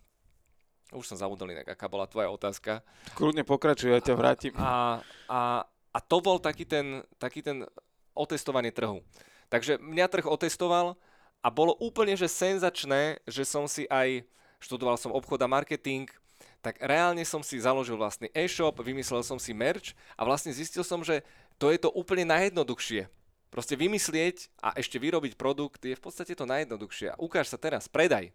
už som zabudol inak, aká bola tvoja otázka. Kľudne pokračuj, ja ťa vrátim. A, a, a to bol taký ten, taký ten otestovanie trhu. Takže mňa trh otestoval a bolo úplne že senzačné, že som si aj, študoval som obchod a marketing, tak reálne som si založil vlastný e-shop, vymyslel som si merch a vlastne zistil som, že to je to úplne najjednoduchšie. Proste vymyslieť a ešte vyrobiť produkt je v podstate to najjednoduchšie. Ukáž sa teraz, predaj.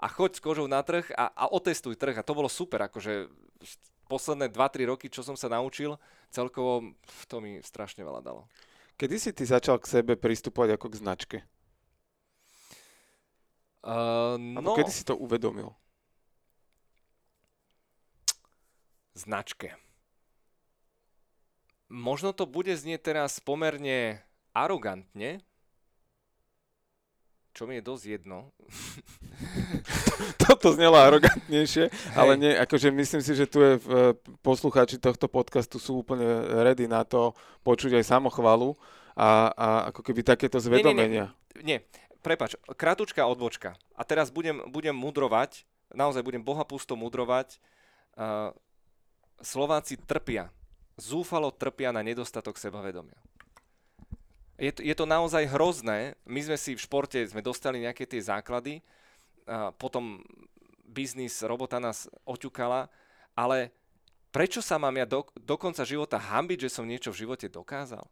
A choď s kožou na trh a, a otestuj trh. A to bolo super, akože posledné 2-3 roky, čo som sa naučil, celkovo to mi strašne veľa dalo. Kedy si ty začal k sebe pristupovať ako k značke? Uh, no, kedy si to uvedomil? Značke. Možno to bude znieť teraz pomerne arogantne, čo mi je dosť jedno. Toto znelo arogantnejšie, Hej. ale nie, akože myslím si, že tu je v, poslucháči tohto podcastu sú úplne ready na to počuť aj samochvalu a, a ako keby takéto zvedomenia. Nie, nie, nie. prepač, kratučká odbočka. A teraz budem, budem mudrovať, naozaj budem boha pusto mudrovať. Uh, Slováci trpia zúfalo trpia na nedostatok sebavedomia. Je to, je to naozaj hrozné. My sme si v športe sme dostali nejaké tie základy, a potom biznis, robota nás oťukala, ale prečo sa mám ja do, do konca života hambiť, že som niečo v živote dokázal?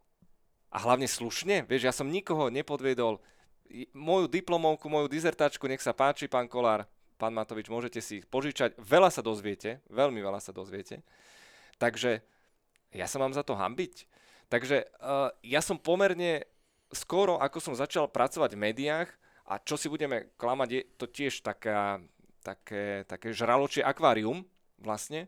A hlavne slušne, vieš, ja som nikoho nepodviedol. Moju diplomovku, moju dizertačku, nech sa páči, pán Kolár, pán Matovič, môžete si ich požičať. Veľa sa dozviete, veľmi veľa sa dozviete. Takže ja sa mám za to hambiť. Takže uh, ja som pomerne skoro, ako som začal pracovať v médiách, a čo si budeme klamať, je to tiež taká, také, také žraločie akvárium vlastne.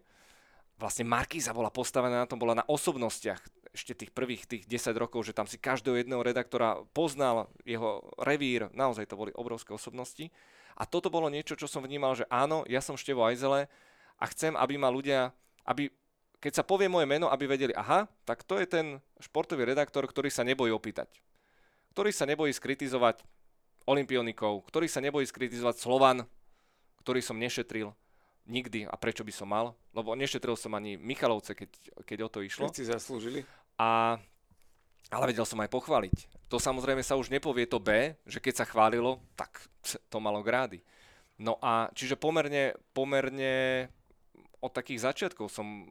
Vlastne Markíza bola postavená na tom, bola na osobnostiach ešte tých prvých tých 10 rokov, že tam si každého jedného redaktora poznal jeho revír, naozaj to boli obrovské osobnosti. A toto bolo niečo, čo som vnímal, že áno, ja som Števo Ajzele a chcem, aby ma ľudia, aby keď sa povie moje meno, aby vedeli, aha, tak to je ten športový redaktor, ktorý sa nebojí opýtať. Ktorý sa nebojí skritizovať olimpionikov, ktorý sa nebojí skritizovať Slovan, ktorý som nešetril nikdy a prečo by som mal, lebo nešetril som ani Michalovce, keď, keď o to išlo. Keď si zaslúžili. A, ale vedel som aj pochváliť. To samozrejme sa už nepovie to B, že keď sa chválilo, tak to malo grády. No a čiže pomerne, pomerne od takých začiatkov som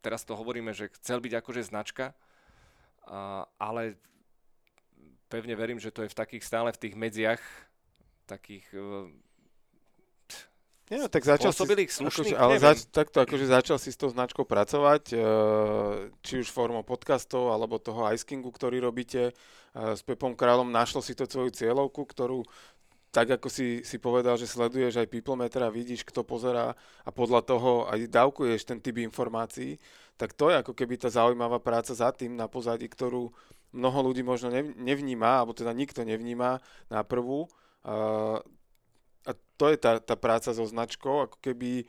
teraz to hovoríme, že chcel byť akože značka, a, ale pevne verím, že to je v takých stále v tých medziach takých uh, nie, no, tak začal si, slušných, akože, ale zač, takto akože začal si s tou značkou pracovať, e, či už formou podcastov, alebo toho icekingu, ktorý robíte. E, s Pepom Kráľom našlo si to svoju cieľovku, ktorú tak ako si, si povedal, že sleduješ aj Peoplemeter a vidíš, kto pozerá a podľa toho aj dávkuješ ten typ informácií, tak to je ako keby tá zaujímavá práca za tým na pozadí, ktorú mnoho ľudí možno nevníma, alebo teda nikto nevníma na prvú. A, to je tá, tá práca so značkou, ako keby e,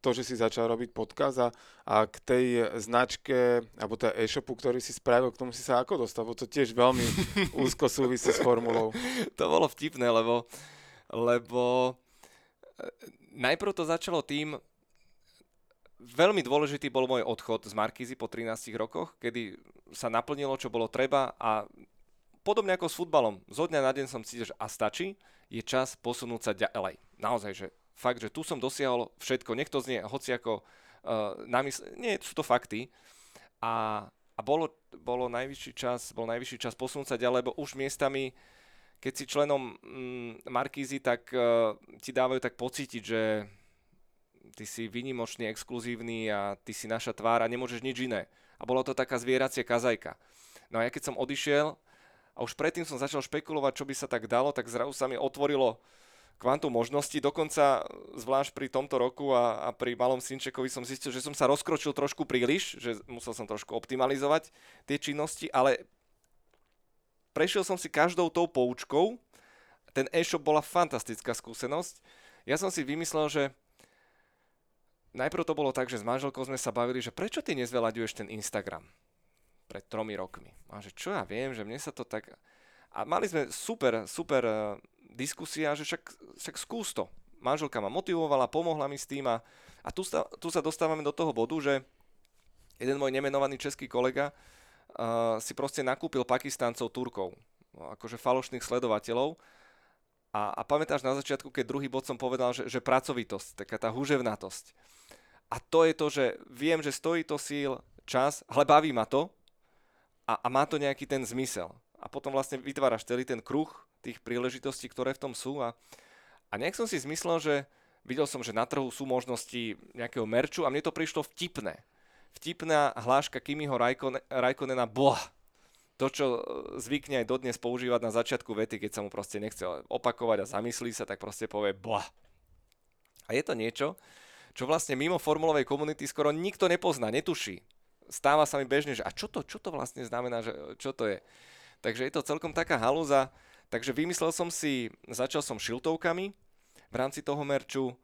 to, že si začal robiť podcast a, a k tej značke, alebo teda e-shopu, ktorý si spravil, k tomu si sa ako dostal? Bo to tiež veľmi úzko súvisí s formulou. To bolo vtipné, lebo, lebo e, najprv to začalo tým, veľmi dôležitý bol môj odchod z Markízy po 13 rokoch, kedy sa naplnilo, čo bolo treba a podobne ako s futbalom, zo dňa na deň som cítil, že a stačí, je čas posunúť sa ďalej. Naozaj, že fakt, že tu som dosiahol všetko, nech to znie hoci ako uh, namysl- nie, sú to fakty. A, a bolo, bolo najvyšší čas, bol najvyšší čas posunúť sa ďalej, lebo už miestami, keď si členom mm, Markízy, tak uh, ti dávajú tak pocítiť, že ty si vynimočný, exkluzívny a ty si naša tvár a nemôžeš nič iné. A bolo to taká zvieracia kazajka. No a ja keď som odišiel a už predtým som začal špekulovať, čo by sa tak dalo, tak zrazu sa mi otvorilo kvantum možností. Dokonca zvlášť pri tomto roku a, a pri malom Sinčekovi som zistil, že som sa rozkročil trošku príliš, že musel som trošku optimalizovať tie činnosti, ale prešiel som si každou tou poučkou. Ten e-shop bola fantastická skúsenosť. Ja som si vymyslel, že najprv to bolo tak, že s manželkou sme sa bavili, že prečo ty nezvelaďuješ ten Instagram pred tromi rokmi. A že čo ja viem, že mne sa to tak... A mali sme super, super diskusia, že však, však skús to. Manželka ma motivovala, pomohla mi s tým a, a tu, sa, tu sa dostávame do toho bodu, že jeden môj nemenovaný český kolega uh, si proste nakúpil Pakistáncov Turkov, akože falošných sledovateľov a, a pamätáš na začiatku, keď druhý bod som povedal, že, že pracovitosť, taká tá huževnatosť. A to je to, že viem, že stojí to síl, čas, ale baví ma to a, a má to nejaký ten zmysel. A potom vlastne vytváraš celý ten kruh tých príležitostí, ktoré v tom sú. A, a nejak som si zmyslel, že videl som, že na trhu sú možnosti nejakého merču a mne to prišlo vtipné. Vtipná hláška Kimiho Rajkonena, boh, to, čo zvykne aj dodnes používať na začiatku vety, keď sa mu proste nechce opakovať a zamyslí sa, tak proste povie boh. A je to niečo, čo vlastne mimo formulovej komunity skoro nikto nepozná, netuší. Stáva sa mi bežne, že a čo to, čo to vlastne znamená, že čo to je. Takže je to celkom taká halúza, Takže vymyslel som si, začal som šiltovkami v rámci toho merču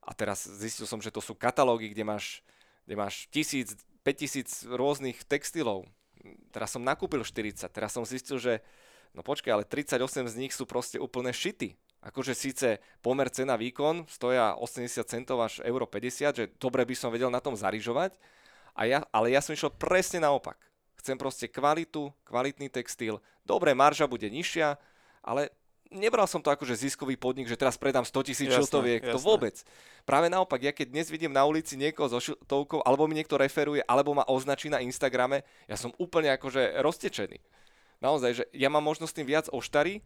a teraz zistil som, že to sú katalógy, kde máš, kde máš tisíc, 5000 rôznych textilov. Teraz som nakúpil 40, teraz som zistil, že no počkaj, ale 38 z nich sú proste úplne šity. Akože síce pomer cena výkon stoja 80 centov až euro 50, že dobre by som vedel na tom zarižovať, A ja, ale ja som išiel presne naopak. Chcem proste kvalitu, kvalitný textil. Dobre, marža bude nižšia, ale nebral som to ako že ziskový podnik, že teraz predám 100 tisíc šiltoviek, to vôbec. Práve naopak, ja keď dnes vidím na ulici niekoho so šiltovkou, alebo mi niekto referuje, alebo ma označí na Instagrame, ja som úplne akože roztečený. Naozaj, že ja mám možnosť tým viac oštary,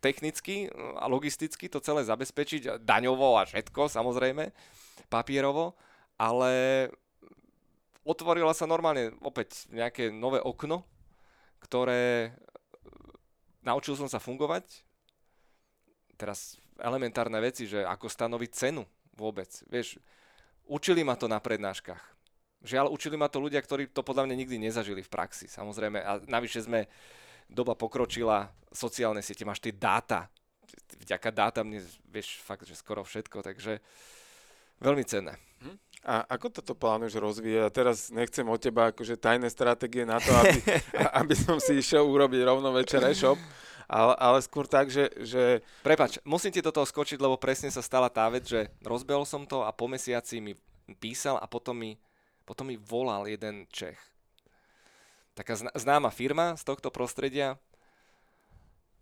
technicky a logisticky to celé zabezpečiť, daňovo a všetko samozrejme, papierovo, ale otvorila sa normálne opäť nejaké nové okno, ktoré naučil som sa fungovať. Teraz elementárne veci, že ako stanoviť cenu vôbec. Vieš, učili ma to na prednáškach. Žiaľ, učili ma to ľudia, ktorí to podľa mňa nikdy nezažili v praxi, samozrejme. A navyše sme, doba pokročila, sociálne siete, máš tie dáta. Vďaka dátam, vieš fakt, že skoro všetko, takže veľmi cenné. A ako toto plánuješ rozvíjať? A teraz nechcem od teba akože tajné stratégie na to, aby, aby som si išiel urobiť rovno večer e-shop, ale, ale skôr tak, že, že... Prepač, musím ti do toho skočiť, lebo presne sa stala tá vec, že rozbehol som to a po mesiaci mi písal a potom mi, potom mi volal jeden Čech. Taká známa firma z tohto prostredia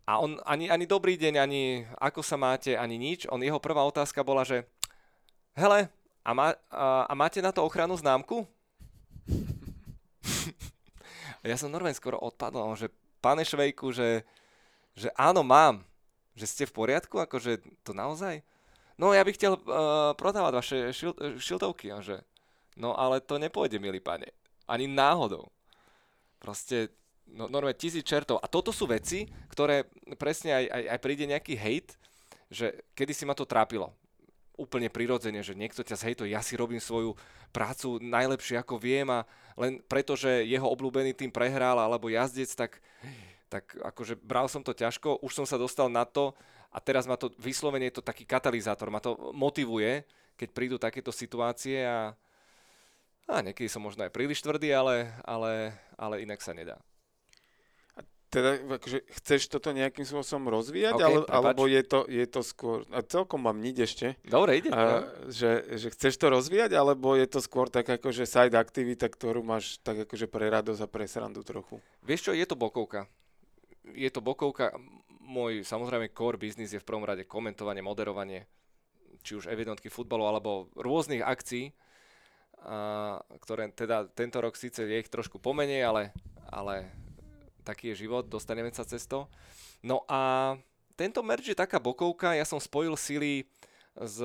a on ani, ani dobrý deň, ani ako sa máte, ani nič. On, jeho prvá otázka bola, že hele, a, má, a, a máte na to ochranu známku? ja som normálne skoro odpadol, že pane Švejku, že, že áno, mám. Že ste v poriadku, akože to naozaj? No ja bych chcel uh, prodávať vaše šil, šiltovky. A že, no ale to nepôjde, milý pane. Ani náhodou. Proste no, normálne tisíc čertov. A toto sú veci, ktoré presne aj, aj, aj príde nejaký hate, že kedy si ma to trápilo úplne prirodzene, že niekto ťa zhejtuje, ja si robím svoju prácu najlepšie ako viem a len preto, že jeho obľúbený tým prehral alebo jazdec, tak, tak akože bral som to ťažko, už som sa dostal na to a teraz ma to vyslovene je to taký katalizátor, ma to motivuje, keď prídu takéto situácie a, a niekedy som možno aj príliš tvrdý, ale, ale, ale inak sa nedá teda akože chceš toto nejakým spôsobom rozvíjať, okay, ale, alebo je to, je to skôr, a celkom mám niť ešte. Dobre, ide. A, že, že chceš to rozvíjať, alebo je to skôr tak akože side aktivita, ktorú máš tak akože pre radosť a pre srandu trochu? Vieš čo, je to bokovka. Je to bokovka. Môj samozrejme core business je v prvom rade komentovanie, moderovanie, či už evidentky futbalu, alebo rôznych akcií, a, ktoré teda tento rok síce je ich trošku pomenej, ale, ale taký je život, dostaneme sa cez to. No a tento merch je taká bokovka, ja som spojil sily z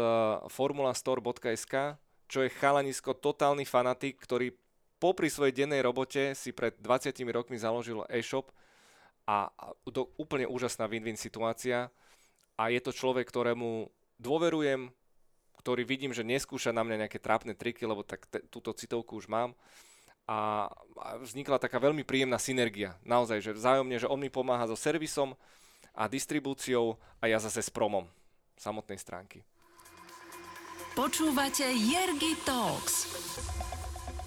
formulastore.sk, čo je chalanisko totálny fanatik, ktorý popri svojej dennej robote si pred 20 rokmi založil e-shop a to úplne úžasná win-win situácia a je to človek, ktorému dôverujem, ktorý vidím, že neskúša na mňa nejaké trápne triky, lebo tak t- túto citovku už mám a vznikla taká veľmi príjemná synergia. Naozaj, že vzájomne, že on mi pomáha so servisom a distribúciou a ja zase s promom samotnej stránky. Počúvate Jergy Talks.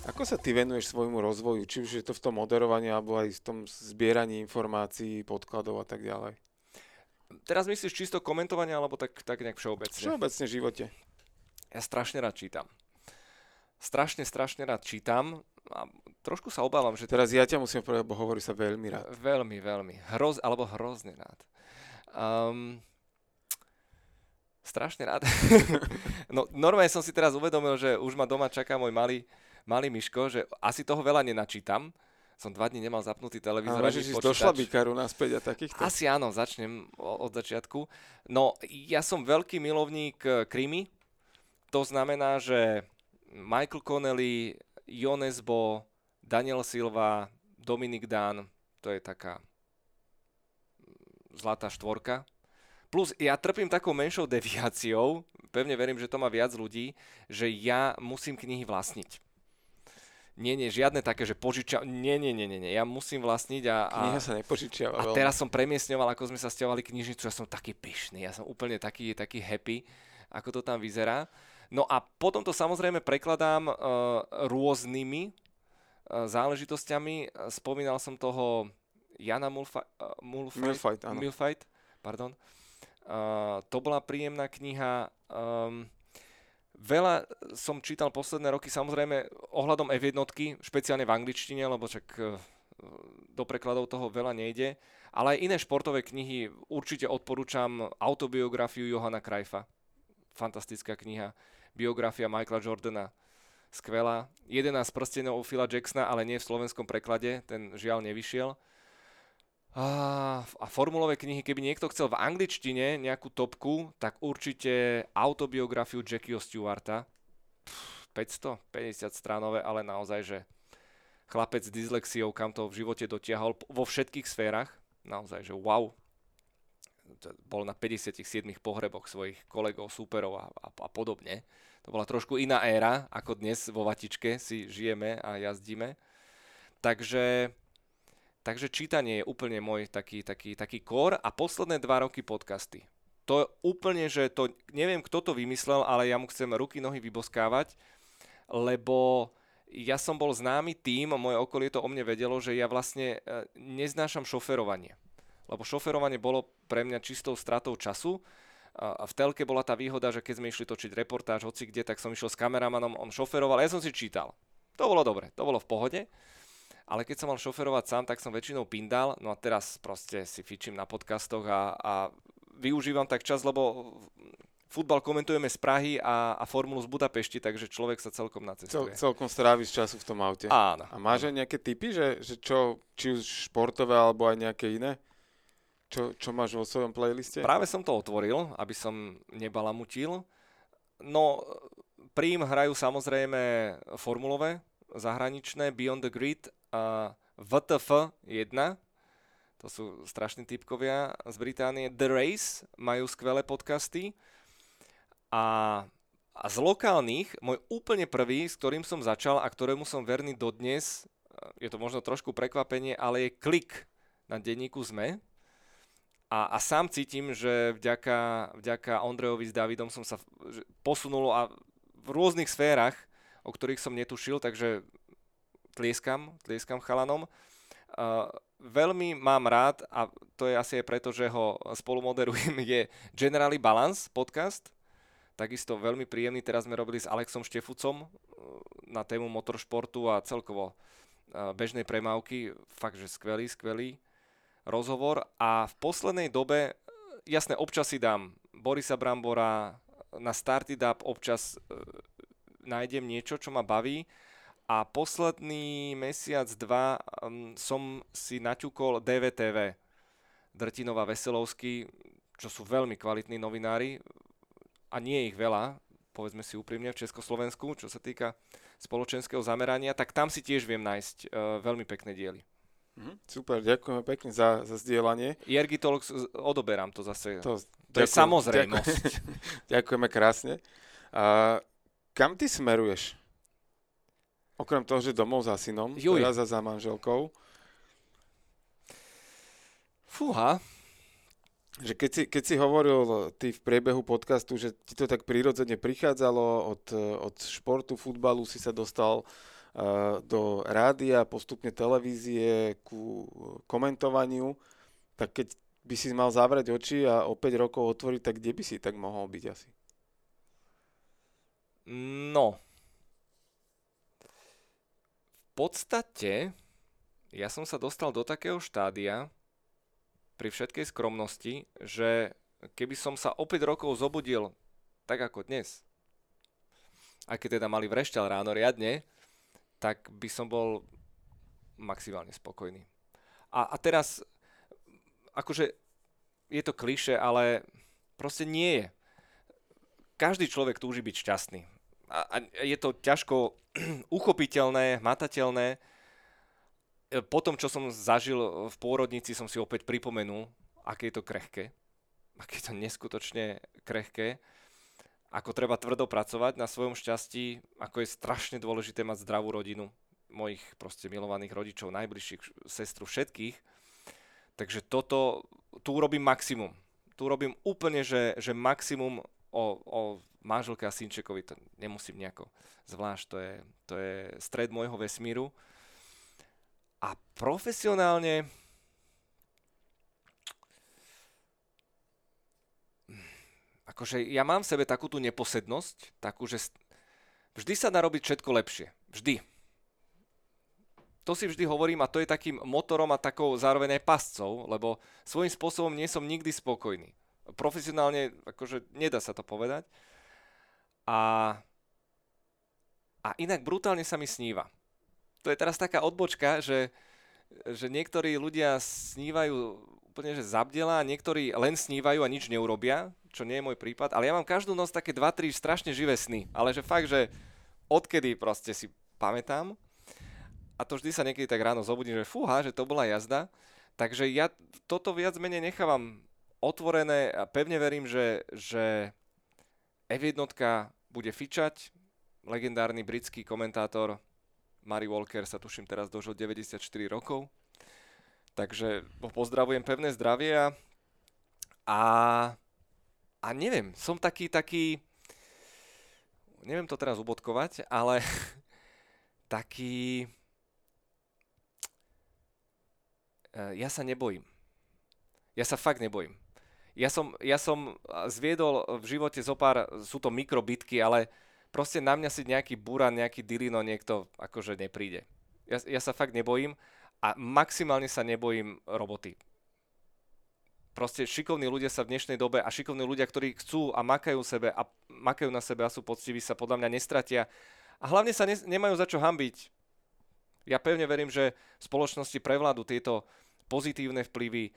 Ako sa ty venuješ svojmu rozvoju, či už je to v tom moderovaní, alebo aj v tom zbieraní informácií, podkladov a tak ďalej? Teraz myslíš čisto komentovanie, alebo tak, tak nejak všeobecne? Všeobecne v živote. Ja strašne rád čítam. Strašne, strašne rád čítam a trošku sa obávam, že... Teraz ja ťa musím povedať, bo hovorí sa veľmi rád. Veľmi, veľmi. Hroz, alebo hrozne rád. Um, strašne rád. no normálne som si teraz uvedomil, že už ma doma čaká môj malý, malý myško, že asi toho veľa nenačítam. Som dva dní nemal zapnutý televízor. A môžeš ísť do šlabikaru naspäť a takýchto? Asi áno, začnem od začiatku. No, ja som veľký milovník eh, krimi. To znamená, že Michael Connelly, Jonesbo, Daniel Silva, Dominik Dan, to je taká zlatá štvorka. Plus ja trpím takou menšou deviáciou, pevne verím, že to má viac ľudí, že ja musím knihy vlastniť. Nie, nie, žiadne také, že požičia... Nie, nie, nie, nie, nie. ja musím vlastniť a... a... Kniha sa nepožičiava. A teraz som premiesňoval, ako sme sa stiahovali knižnicu, ja som taký pyšný, ja som úplne taký, taký happy, ako to tam vyzerá. No a potom to samozrejme prekladám uh, rôznymi uh, záležitosťami. Spomínal som toho Jana Mulfa- uh, Mulfight, Milfight, pardon. Uh, to bola príjemná kniha. Um, Veľa som čítal posledné roky, samozrejme, ohľadom F1, špeciálne v angličtine, lebo však do prekladov toho veľa nejde, ale aj iné športové knihy. Určite odporúčam autobiografiu Johana Krajfa. Fantastická kniha. Biografia Michaela Jordana. Skvelá. 11 prstenov Phila Jacksona, ale nie v slovenskom preklade. Ten žiaľ nevyšiel. A, a formulové knihy, keby niekto chcel v angličtine nejakú topku, tak určite autobiografiu Jackieho Stewarta. 550 stránové, ale naozaj, že chlapec s dyslexiou, kam to v živote dotiahol vo všetkých sférach. Naozaj, že wow. Bol na 57 pohreboch svojich kolegov, súperov a, a, a podobne. To bola trošku iná éra, ako dnes vo Vatičke si žijeme a jazdíme. Takže Takže čítanie je úplne môj taký, taký, taký kor a posledné dva roky podcasty. To úplne, že to, neviem kto to vymyslel, ale ja mu chcem ruky, nohy vyboskávať, lebo ja som bol známy tým, moje okolie to o mne vedelo, že ja vlastne e, neznášam šoferovanie. Lebo šoferovanie bolo pre mňa čistou stratou času. A v telke bola tá výhoda, že keď sme išli točiť reportáž hoci kde, tak som išiel s kameramanom, on šoferoval, ja som si čítal. To bolo dobre, to bolo v pohode ale keď som mal šoferovať sám, tak som väčšinou pindal, no a teraz proste si fičím na podcastoch a, a využívam tak čas, lebo futbal komentujeme z Prahy a, a formulu z Budapešti, takže človek sa celkom nacestuje. Cel, celkom stráviš času v tom aute. Áno. A máš aj nejaké typy, že, že čo, či už športové alebo aj nejaké iné? Čo, čo máš vo svojom playliste? Práve som to otvoril, aby som nebalamutil. No, prím hrajú samozrejme formulové, zahraničné, Beyond the Grid a VTF 1, to sú strašní typkovia z Británie. The Race majú skvelé podcasty. A, a z lokálnych, môj úplne prvý, s ktorým som začal a ktorému som verný dodnes, je to možno trošku prekvapenie, ale je klik na denníku ZME. A, a sám cítim, že vďaka, vďaka Ondrejovi s Davidom som sa posunul a v rôznych sférach, o ktorých som netušil, takže tlieskam, tlieskam chalanom. Uh, veľmi mám rád, a to je asi aj preto, že ho spolumoderujem, je Generally Balance podcast. Takisto veľmi príjemný, teraz sme robili s Alexom Štefucom uh, na tému motoršportu a celkovo uh, bežnej premávky. Fakt, že skvelý, skvelý rozhovor. A v poslednej dobe, jasne, občas si dám Borisa Brambora, na Started Up občas nájdem niečo, čo ma baví a posledný mesiac, dva um, som si naťukol DVTV, Drtinova Veselovský, čo sú veľmi kvalitní novinári a nie ich veľa, povedzme si úprimne, v Československu, čo sa týka spoločenského zamerania, tak tam si tiež viem nájsť uh, veľmi pekné diely. Mhm, super, ďakujeme pekne za, za zdieľanie. Jergy Talks, odoberám to zase. To, to ďakujem, je samozrejmosť. Ďakujem, ďakujeme krásne. Uh, kam ty smeruješ? Okrem toho, že domov za synom, Juj. teraz za manželkou. Fúha. Že keď si, keď si hovoril ty v priebehu podcastu, že ti to tak prirodzene prichádzalo od, od športu, futbalu, si sa dostal uh, do rádia, postupne televízie, ku komentovaniu, tak keď by si mal zavrieť oči a o 5 rokov otvoriť, tak kde by si tak mohol byť asi? No, podstate ja som sa dostal do takého štádia pri všetkej skromnosti, že keby som sa o 5 rokov zobudil tak ako dnes, aj keď teda mali vrešťal ráno riadne, tak by som bol maximálne spokojný. A, a teraz, akože je to kliše, ale proste nie je. Každý človek túži byť šťastný a, a je to ťažko uchopiteľné, hmatateľné. E, po tom, čo som zažil v pôrodnici, som si opäť pripomenul, aké je to krehké, aké je to neskutočne krehké, ako treba tvrdo pracovať na svojom šťastí, ako je strašne dôležité mať zdravú rodinu, mojich proste milovaných rodičov, najbližších, sestru, všetkých. Takže toto, tu robím maximum. Tu robím úplne, že, že maximum o, o manželke a synčekovi to nemusím nejako zvlášť, to je, to je stred môjho vesmíru. A profesionálne akože ja mám v sebe takú tú neposednosť, takú, že vždy sa dá robiť všetko lepšie. Vždy. To si vždy hovorím a to je takým motorom a takou zároveň aj pascou, lebo svojím spôsobom nie som nikdy spokojný. Profesionálne, akože nedá sa to povedať. A, a inak brutálne sa mi sníva. To je teraz taká odbočka, že, že niektorí ľudia snívajú úplne, že zabdela, niektorí len snívajú a nič neurobia, čo nie je môj prípad, ale ja mám každú noc také 2-3 strašne živé sny, ale že fakt, že odkedy proste si pamätám, a to vždy sa niekedy tak ráno zobudím, že fúha, že to bola jazda, takže ja toto viac menej nechávam otvorené a pevne verím, že, že F1 bude fičať, legendárny britský komentátor Mary Walker sa tuším teraz dožil 94 rokov. Takže pozdravujem pevné zdravie a, a, neviem, som taký, taký, neviem to teraz ubodkovať, ale taký, e, ja sa nebojím. Ja sa fakt nebojím. Ja som, ja som zviedol v živote zo pár, sú to mikrobitky, ale proste na mňa si nejaký buran, nejaký dilino niekto akože nepríde. Ja, ja sa fakt nebojím a maximálne sa nebojím roboty. Proste šikovní ľudia sa v dnešnej dobe a šikovní ľudia, ktorí chcú a makajú sebe a makajú na sebe a sú poctiví, sa podľa mňa nestratia. A hlavne sa ne, nemajú za čo hambiť. Ja pevne verím, že v spoločnosti prevládu tieto pozitívne vplyvy,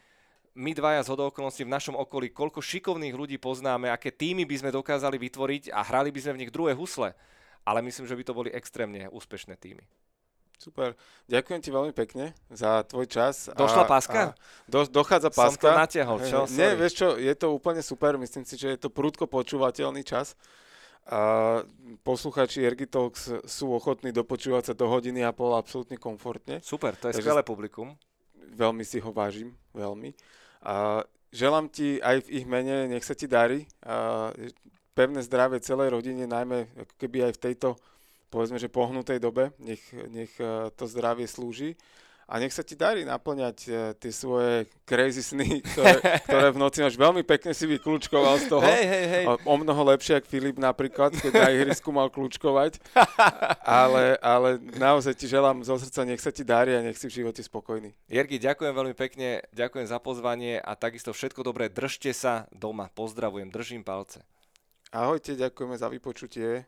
my dvaja z okolností v našom okolí, koľko šikovných ľudí poznáme, aké týmy by sme dokázali vytvoriť a hrali by sme v nich druhé husle. Ale myslím, že by to boli extrémne úspešné týmy. Super. Ďakujem ti veľmi pekne za tvoj čas. Došla a, páska? A do, dochádza páska. Som to natiahol, čo? Nie, vieš čo, je to úplne super. Myslím si, že je to prúdko počúvateľný čas. A posluchači Ergitalks sú ochotní dopočúvať sa do hodiny a pol absolútne komfortne. Super, to je skvelé publikum. Veľmi si ho vážim, veľmi. A želám ti aj v ich mene, nech sa ti darí. A pevné zdravie celej rodine, najmä ako keby aj v tejto, povedzme, že pohnutej dobe. Nech, nech e, to zdravie slúži a nech sa ti darí naplňať uh, tie svoje crazy sny, ktoré, ktoré v noci máš veľmi pekne si vyklúčkoval z toho. Hej, hej, hej. O, o mnoho lepšie, ako Filip napríklad, keď na ihrisku mal kľúčkovať. ale, ale naozaj ti želám zo srdca, nech sa ti darí a nech si v živote spokojný. Jergi, ďakujem veľmi pekne, ďakujem za pozvanie a takisto všetko dobré. Držte sa doma. Pozdravujem, držím palce. Ahojte, ďakujeme za vypočutie.